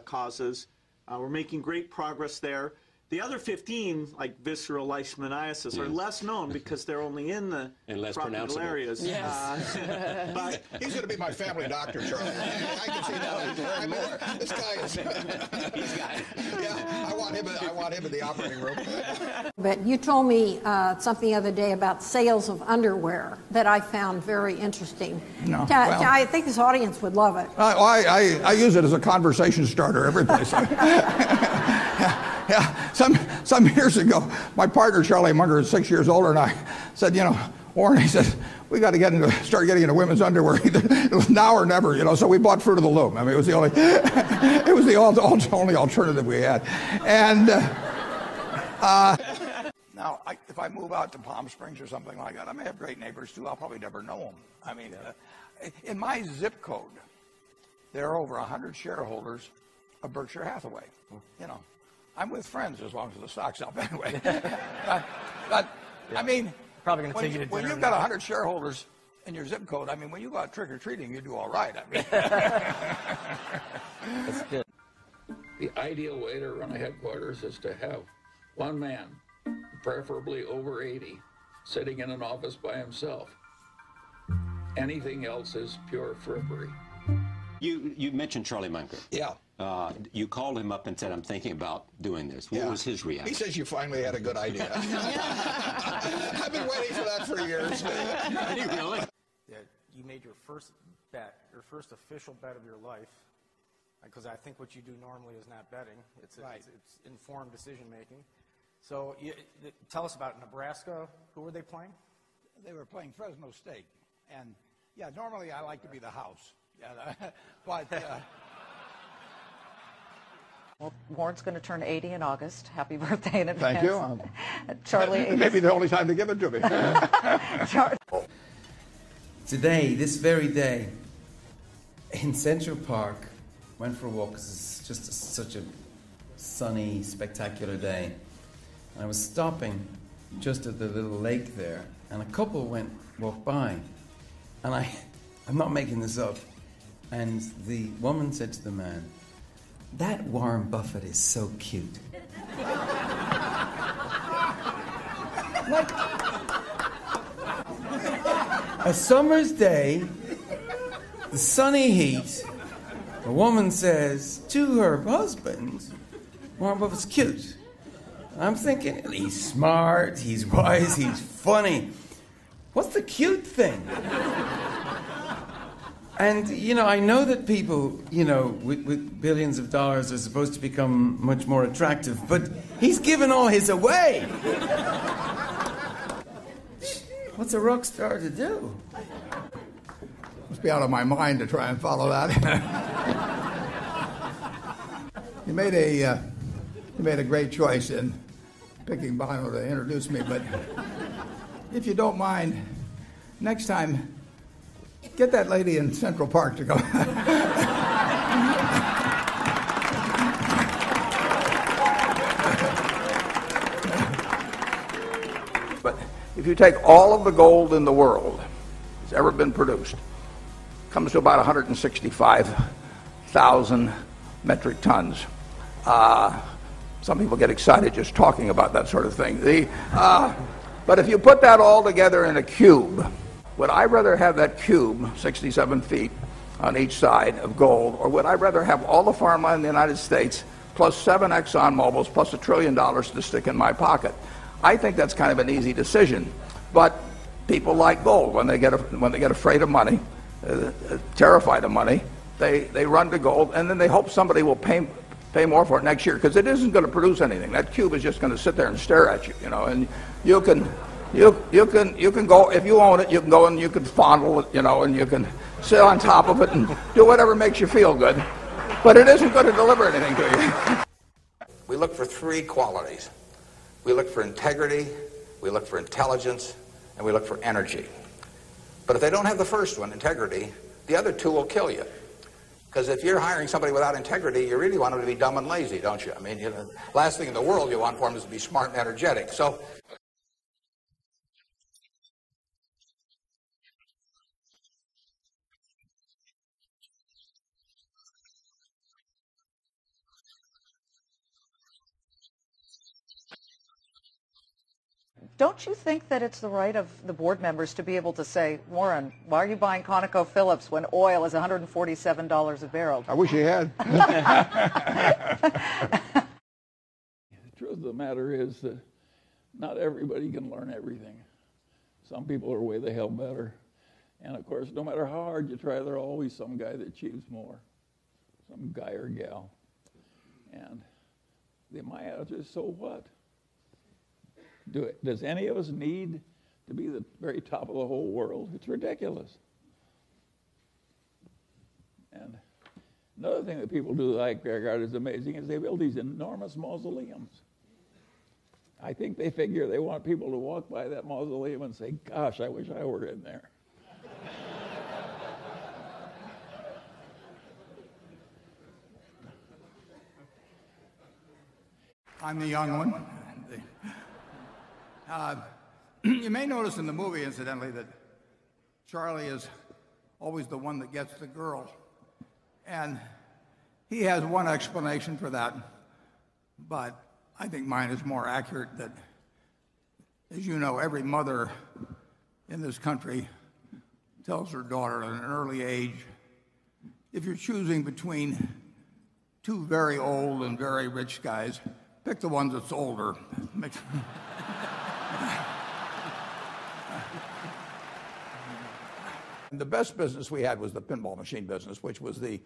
Speaker 28: causes, uh, we're making great progress there. The other 15, like visceral leishmaniasis, are less known because they're only in the
Speaker 29: And less
Speaker 28: tropical areas.
Speaker 29: Yes.
Speaker 28: Uh, but
Speaker 30: He's going to be my family doctor, Charlie. I can see that. I mean, this guy is. He's got Yeah, I want him. I want him in the operating room.
Speaker 31: But you told me uh, something the other day about sales of underwear that I found very interesting.
Speaker 7: No,
Speaker 31: Ta-
Speaker 7: well-
Speaker 31: I think this audience would love it.
Speaker 7: I, I, I, I use it as a conversation starter every place. Yeah, yeah. Some, some years ago, my partner, Charlie Munger, is six years older than I, said, you know, Warren, he said, we got to get into, start getting into women's underwear. Either, now or never, you know. So we bought Fruit of the Loom. I mean, it was the only, it was the only alternative we had. And uh, uh, now, I, if I move out to Palm Springs or something like that, I may have great neighbors too. I'll probably never know them. I mean, uh, in my zip code, there are over 100 shareholders of Berkshire Hathaway. You know, I'm with friends as long as the stock's up anyway. but, but I mean,
Speaker 32: Probably gonna
Speaker 7: when,
Speaker 32: take you to
Speaker 7: when you've got
Speaker 32: now.
Speaker 7: 100 shareholders in your zip code, I mean, when you go out trick or treating, you do all right. I mean,
Speaker 4: That's good. The ideal way to run a headquarters is to have one man, preferably over 80, sitting in an office by himself. Anything else is pure frippery.
Speaker 29: You you mentioned Charlie Munger.
Speaker 26: Yeah.
Speaker 29: Uh, you called him up and said, "I'm thinking about doing this." What
Speaker 30: Yeah.
Speaker 29: was his reaction?
Speaker 30: He says you finally had a good idea. I've been waiting for that for years.
Speaker 29: Did he really?
Speaker 32: that you made your first bet, your first official bet of your life, because I think what you do normally is not betting. It's,
Speaker 26: Right.
Speaker 32: it's, it's informed decision making. So you, tell us about Nebraska. Who were they playing?
Speaker 7: they were playing Fresno State, and yeah, normally I like to be the house. Yeah, but uh,
Speaker 16: Well, Warren's going to turn 80 in August. Happy birthday in advance.
Speaker 7: Thank you. Um,
Speaker 16: Charlie,
Speaker 7: maybe the only time to give it to me.
Speaker 33: Today, this very day, in Central Park, went for a walk because it's just a, such a sunny, spectacular day. And I was stopping just at the little lake there, and a couple went walked by, and I, I'm not making this up. And the woman said to the man, "That Warren Buffett is so cute." like a summer's day, the sunny heat, a woman says to her husband, Warren Buffett's cute. I'm thinking, he's smart, he's wise, he's funny. What's the cute thing? And, you know, I know that people, you know, with, with billions of dollars are supposed to become much more attractive, but he's given all his away. What's a rock star to do?
Speaker 7: Must be out of my mind to try and follow that. you made a uh, you made a great choice in picking Bono to introduce me, but if you don't mind, next time
Speaker 18: Get that lady in Central Park to go.
Speaker 7: But if you take all of the gold in the world that's ever been produced, it comes to about 165,000 metric tons. Uh, some people get excited just talking about that sort of thing. The, uh, but if you put that all together in a cube, would I rather have that cube, 67 feet on each side of gold, or would I rather have all the farmland in the United States plus seven Exxon Mobil's plus a trillion dollars to stick in my pocket? I think that's kind of an easy decision. But people like gold when they get, when they get afraid of money, uh, terrified of money, they, they run to gold and then they hope somebody will pay, pay more for it next year because it isn't going to produce anything. That cube is just going to sit there and stare at you, you know, and you can, you, you can, you can go, if you own it, you can go and you can fondle it, you know, and you can sit on top of it and do whatever makes you feel good. But it isn't going to deliver anything to you. We look for three qualities. We look for integrity, we look for intelligence, and we look for energy. But if they don't have the first one, integrity, the other two will kill you. Because if you're hiring somebody without integrity, you really want them to be dumb and lazy, don't you? I mean, you know, last thing in the world you want for them is to be smart and energetic. So
Speaker 16: Don't you think that it's the right of the board members to be able to say, Warren, why are you buying ConocoPhillips when oil is $147 a barrel?
Speaker 18: I wish you had.
Speaker 4: The truth of the matter is that not everybody can learn everything. Some people are way the hell better. And of course, no matter how hard you try, there's always some guy that achieves more, some guy or gal. And the, my attitude is, so what? Do it, does any of us need to be the very top of the whole world? It's ridiculous. And another thing that people do that I regard as amazing is they build these enormous mausoleums. I think they figure they want people to walk by that mausoleum and say, Gosh, I wish I were in there.
Speaker 18: I'm the young one. Uh, you may notice in the movie, incidentally, that Charlie is always the one that gets the girl. And he has one explanation for that, but I think mine is more accurate that, as you know, every mother in this country tells her daughter at an early age, if you're choosing between two very old and very rich guys, pick the one that's older. The best business we had was the pinball machine business, which was the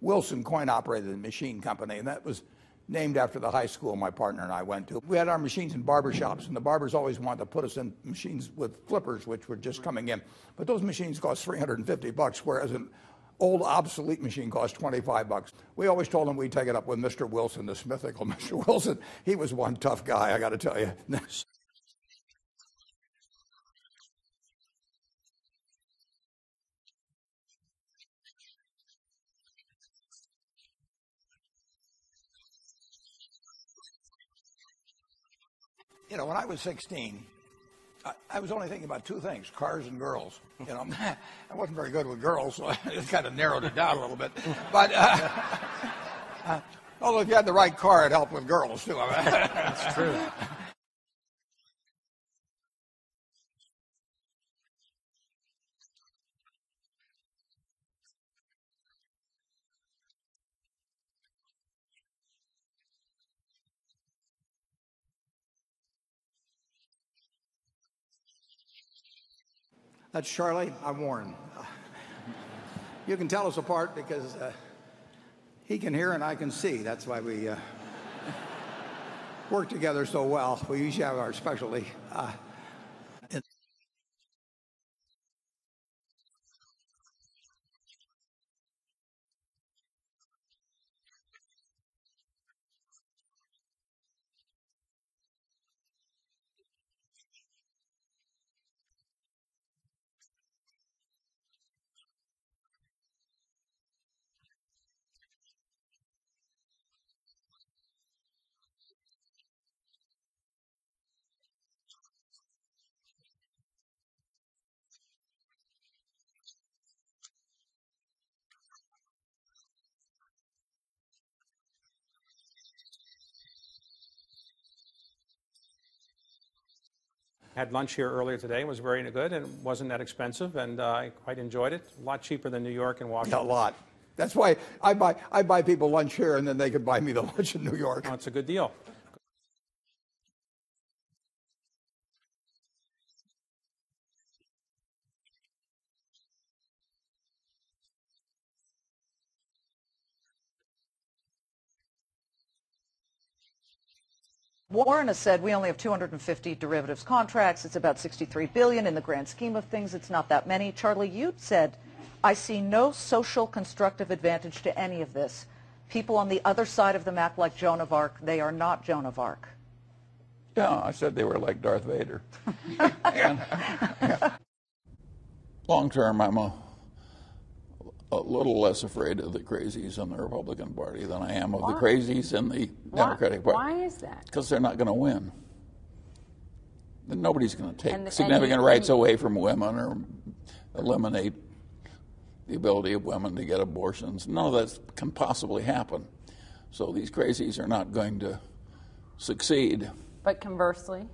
Speaker 18: Wilson coin operated machine company, and that was named after the high school my partner and I went to. We had our machines in barber shops, and the barbers always wanted to put us in machines with flippers, which were just coming in. But those machines cost 350 bucks, whereas an old obsolete machine cost 25 bucks. We always told them we'd take it up with Mr. Wilson, the mythical Mr. Wilson. He was one tough guy, I got to tell you. you know, when I was 16, I, I was only thinking about two things: cars and girls. You know, I wasn't very good with girls, so it kind of narrowed it down a little bit. But uh, uh, although if you had the right car, it helped with girls too.
Speaker 34: That's true.
Speaker 18: That's Charlie. I'm Warren. You can tell us apart because uh, he can hear and I can see. That's why we uh, work together so well. We usually have our specialty. Uh, in-
Speaker 35: Had lunch here earlier today. It was very good and wasn't that expensive, and uh, I quite enjoyed it. A lot cheaper than New York and
Speaker 7: Yeah,
Speaker 35: Washington.
Speaker 7: a lot. That's why I buy, I buy people lunch here and then they can buy me the lunch in New York.
Speaker 35: Oh, it's a good deal.
Speaker 16: Warren has said we only have 250 derivatives contracts. It's about 63 billion in the grand scheme of things. It's not that many. Charlie, you said, I see no social constructive advantage to any of this. People on the other side of the map like Joan of Arc, they are not Joan of Arc.
Speaker 4: Yeah, I said they were like Darth Vader. And- Long term, I'm a, a little less afraid of the crazies in the Republican Party than I am of the crazies in the
Speaker 6: Why-
Speaker 4: Democratic Party.
Speaker 6: Why is that?
Speaker 4: Because they're not going to win. Nobody's going to take
Speaker 6: the- and
Speaker 4: significant
Speaker 6: you-
Speaker 4: rights
Speaker 6: and-
Speaker 4: away from women or eliminate the ability of women to get abortions. None of that can possibly happen. So these crazies are not going to succeed.
Speaker 6: But conversely,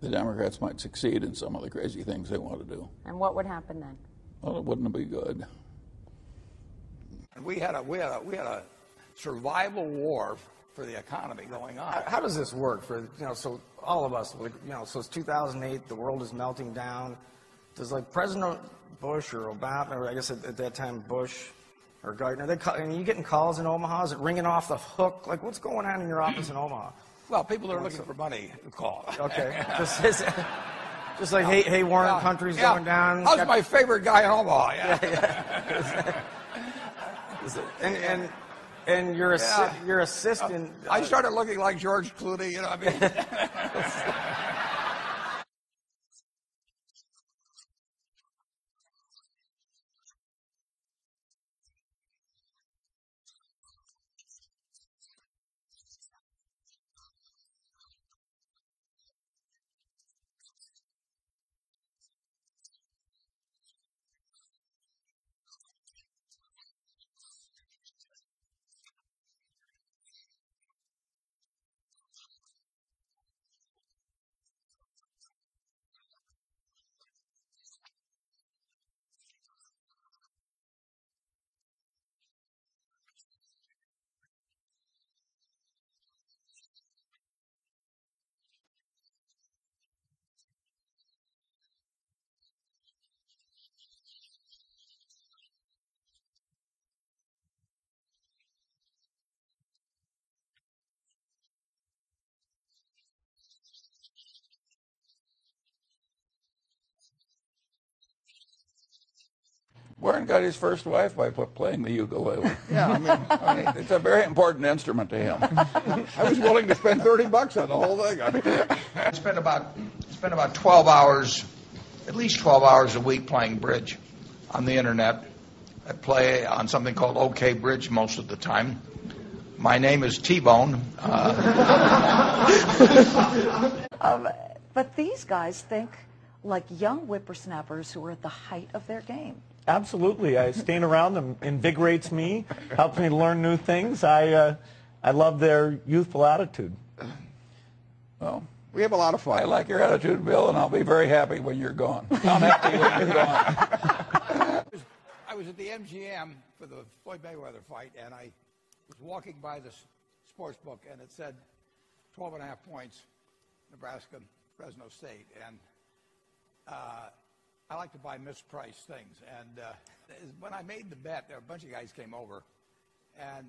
Speaker 4: The Democrats might succeed in some of the crazy things they want to do.
Speaker 6: and what would happen then?
Speaker 4: Well, it wouldn't be good.
Speaker 7: And we had a we had a we had a survival war for the economy going on.
Speaker 34: How, does this work for, you know, so all of us, like, you know, so it's 2008, the world is melting down. Does like President Bush or Obama, or I guess at, at that time Bush or Geithner, they call, and you getting calls in Omaha? Is it ringing off the hook? Like what's going on in your office in Omaha?
Speaker 7: Well, people are looking for money to call.
Speaker 34: Okay. Just, just, just like, hey, hey, Warren,
Speaker 7: Yeah,
Speaker 34: country's
Speaker 7: yeah.
Speaker 34: going down.
Speaker 7: How's
Speaker 34: Got-
Speaker 7: my favorite guy in Omaha? Yeah.
Speaker 34: and and and your assi-
Speaker 7: Yeah.
Speaker 34: your assistant.
Speaker 7: I uh, started looking like George Clooney. You know, I mean.
Speaker 4: Warren got his first wife by playing the ukulele.
Speaker 7: Yeah, I mean, I mean,
Speaker 4: It's a very important instrument to him.
Speaker 7: I was willing to spend 30 bucks on the whole thing. I mean, I spent about spent about 12 hours, at least 12 hours a week playing bridge on the internet. I play on something called OK Bridge most of the time. My name is T-Bone. Uh,
Speaker 16: Um, but these guys think like young whippersnappers who are at the height of their game.
Speaker 36: Absolutely. I staying around them invigorates me, helps me learn new things. I uh, I love their youthful attitude.
Speaker 4: Well,
Speaker 7: we have a lot of fun.
Speaker 4: I like your attitude, Bill, and I'll be very happy when you're gone. I'm happy when you're gone.
Speaker 7: I was at the MGM for the Floyd Mayweather fight, and I was walking by the sports book, and it said 12 and a half points, Nebraska, Fresno State. And uh, I like to buy mispriced things. And uh, when I made the bet, there a bunch of guys came over, and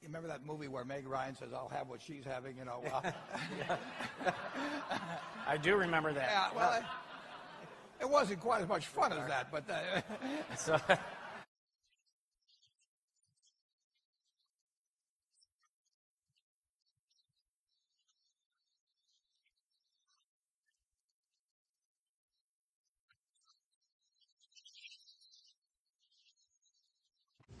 Speaker 7: you remember that movie where Meg Ryan says, "I'll have what she's having," you know? Well,
Speaker 34: I do remember that.
Speaker 7: yeah, well, it, it wasn't quite as much fun as that, but. Uh,
Speaker 34: So-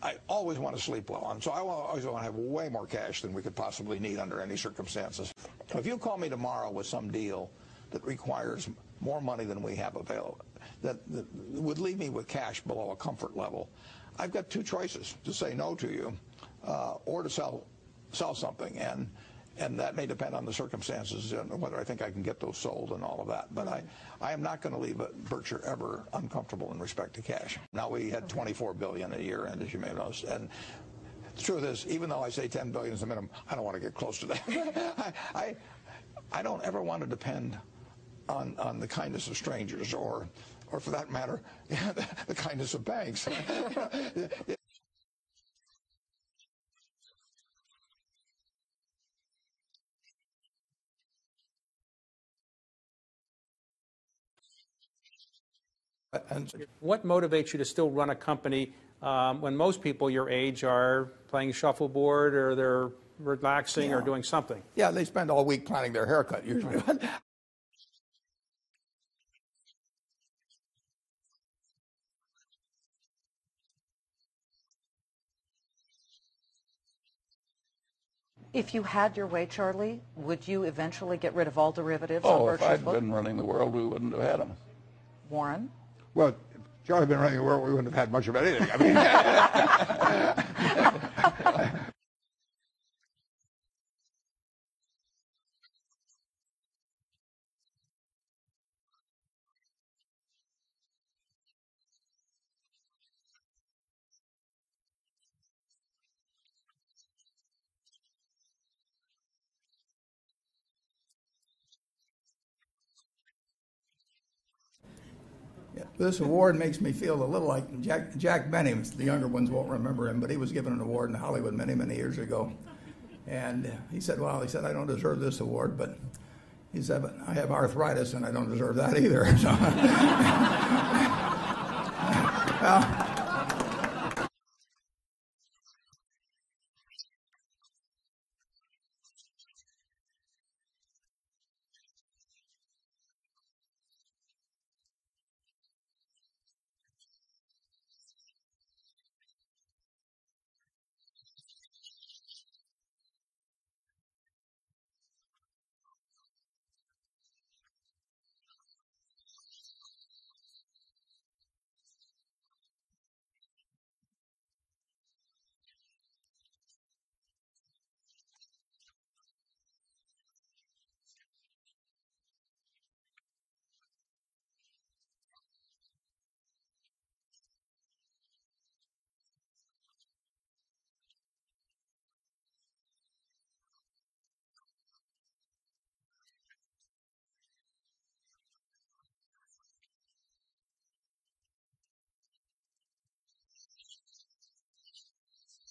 Speaker 7: I always want to sleep well, and so I always want to have way more cash than we could possibly need under any circumstances. If you call me tomorrow with some deal that requires more money than we have available, that, that would leave me with cash below a comfort level, I've got two choices: to say no to you, uh, or to sell sell something. And and that may depend on the circumstances and whether I think I can get those sold and all of that. But I, I am not going to leave Berkshire ever uncomfortable in respect to cash. Now we had 24 billion a year, and as you may know, and the truth is, even though I say 10 billion is the minimum, I don't want to get close to that. I, I, I don't ever want to depend on, on the kindness of strangers or, or for that matter, the, the kindness of banks.
Speaker 35: What motivates you to still run a company um, when most people your age are playing shuffleboard or they're relaxing or doing something?
Speaker 7: Yeah, they spend all week planning their haircut usually.
Speaker 16: If you had your way, Charlie, would you eventually get rid of all derivatives on
Speaker 4: Oh, if I'd
Speaker 16: book?
Speaker 4: been running the world, we wouldn't have had them.
Speaker 16: Warren?
Speaker 7: Well, if Charlie had been running the world, we wouldn't have had much of anything. I mean,
Speaker 37: This award makes me feel a little like Jack, Jack Benny. The younger ones won't remember him, but he was given an award in Hollywood many, many years ago. And he said, Well, he said, I don't deserve this award, but he said, but I have arthritis and I don't deserve that either. So, well,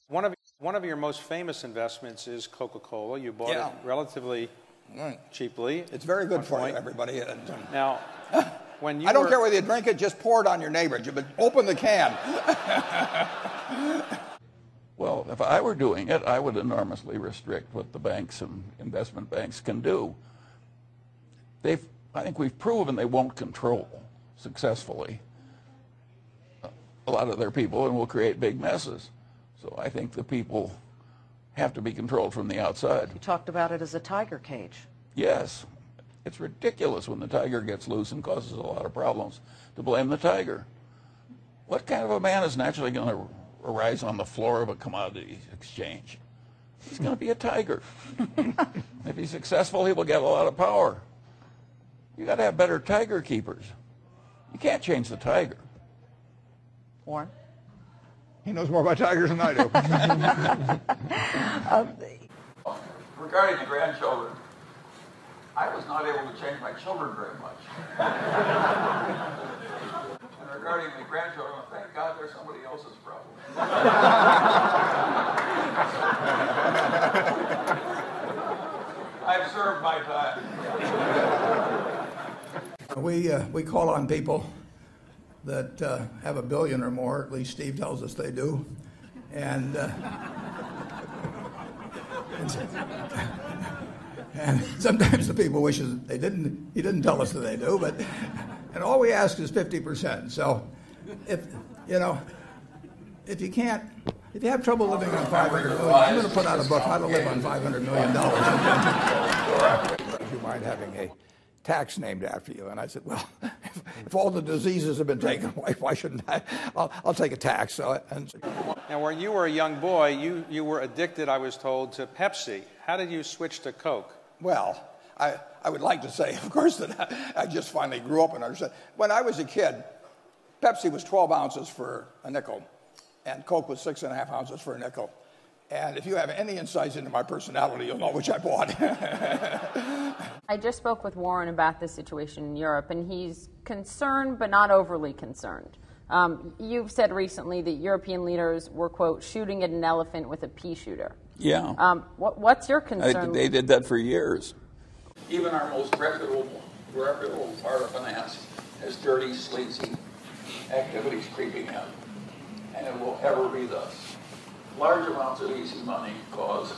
Speaker 35: One of one of your most famous investments is Coca-Cola. You bought
Speaker 7: Yeah.
Speaker 35: it relatively cheaply.
Speaker 7: It's very good
Speaker 35: One
Speaker 7: for you, everybody.
Speaker 35: Now, when you
Speaker 7: I don't
Speaker 35: were-
Speaker 7: care whether you drink it, just pour it on your neighbor, but open the can.
Speaker 4: Well, if I were doing it, I would enormously restrict what the banks and investment banks can do. They've, I think we've proven they won't control successfully a lot of their people and will create big messes. So I think the people have to be controlled from the outside.
Speaker 16: You talked about it as a tiger cage.
Speaker 4: Yes, it's ridiculous when the tiger gets loose and causes a lot of problems to blame the tiger. What kind of a man is naturally going to arise on the floor of a commodity exchange? He's going to be a tiger. if he's successful, he will get a lot of power. You got to have better tiger keepers. You can't change the tiger.
Speaker 16: Warren?
Speaker 7: He knows more about tigers than I do.
Speaker 4: Regarding the grandchildren, I was not able to change my children very much. and regarding the grandchildren, thank God they're somebody else's problem. I've served my time.
Speaker 37: we, uh, we call on people that uh, have a billion or more, at least Steve tells us they do. And, uh, and sometimes the people wish they didn't, he didn't tell us that they do, but, and all we ask is 50%. So if, you know, if you can't, if you have trouble living on 500 million, I'm going to put out a book, How to Live on 500 Million Dollars.
Speaker 7: You mind having a tax named after you. And I said, well, if, if all the diseases have been taken away, why shouldn't I? I'll, I'll take a tax. So, and,
Speaker 35: Now, when you were a young boy, you, you were addicted, I was told, to Pepsi. How did you switch to Coke?
Speaker 7: Well, I, I would like to say, of course, that I, I just finally grew up and understood. When I was a kid, Pepsi was 12 ounces for a nickel, and Coke was six and a half ounces for a nickel. And if you have any insights into my personality, you'll know which I bought.
Speaker 19: I just spoke with Warren about this situation in Europe, and he's concerned but not overly concerned. Um, you've said recently that European leaders were, quote, shooting at an elephant with a pea shooter.
Speaker 4: Yeah.
Speaker 19: Um, what, what's your
Speaker 4: I-
Speaker 19: concern?
Speaker 4: they did that for years. Even our most reputable, reputable part of finance has dirty, sleazy activities creeping in, and it will ever be thus. Large amounts of easy money cause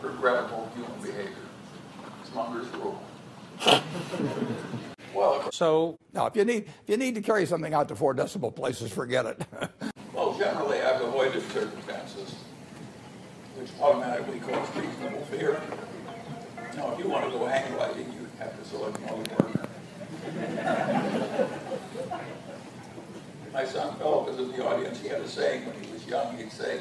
Speaker 4: regrettable human behavior. It's Munger's rule. Well,
Speaker 7: so no, if you need if you need to carry something out to four decimal places, forget it.
Speaker 4: Well, generally, I've avoided circumstances which automatically cause reasonable fear. Now, if you want to go hang gliding, you have to select another partner. My son Philip is in the audience. He had a saying when he was young. He'd say,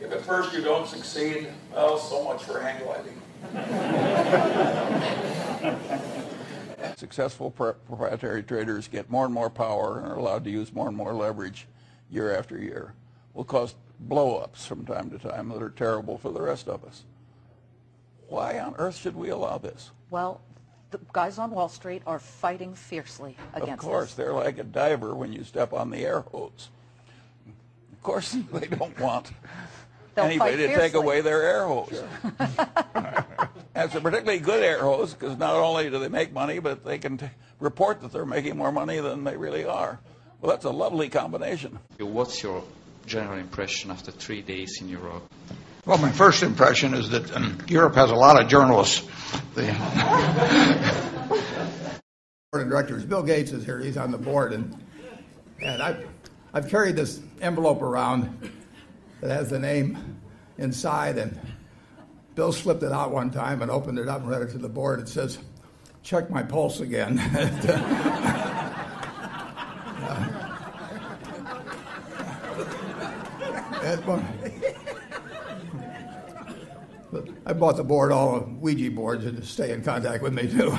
Speaker 4: if at first you don't succeed, well, so much for hang gliding.
Speaker 38: Successful pro- proprietary traders get more and more power and are allowed to use more and more leverage year after year. Will cause blow-ups from time to time that are terrible for the rest of us. Why on earth should we allow this?
Speaker 16: Well, the guys on Wall Street are fighting fiercely against
Speaker 38: Of course,
Speaker 16: this.
Speaker 38: they're like a diver when you step on the air hose. Of course, they don't want
Speaker 16: They'll
Speaker 38: anybody
Speaker 16: fight
Speaker 38: to take away their air hose. And it's a particularly good air hose because not only do they make money, but they can t- report that they're making more money than they really are. Well, that's a lovely combination.
Speaker 39: What's your general impression after three days in Europe?
Speaker 7: Well, my first impression is that um, Europe has a lot of journalists. The board of directors, Bill Gates is here. He's on the board, and and I've I've carried this envelope around that has the name inside, and Bill slipped it out one time and opened it up and read it to the board. It says, "Check my pulse again." Uh, well, I bought the board all Ouija boards to stay in contact with me too.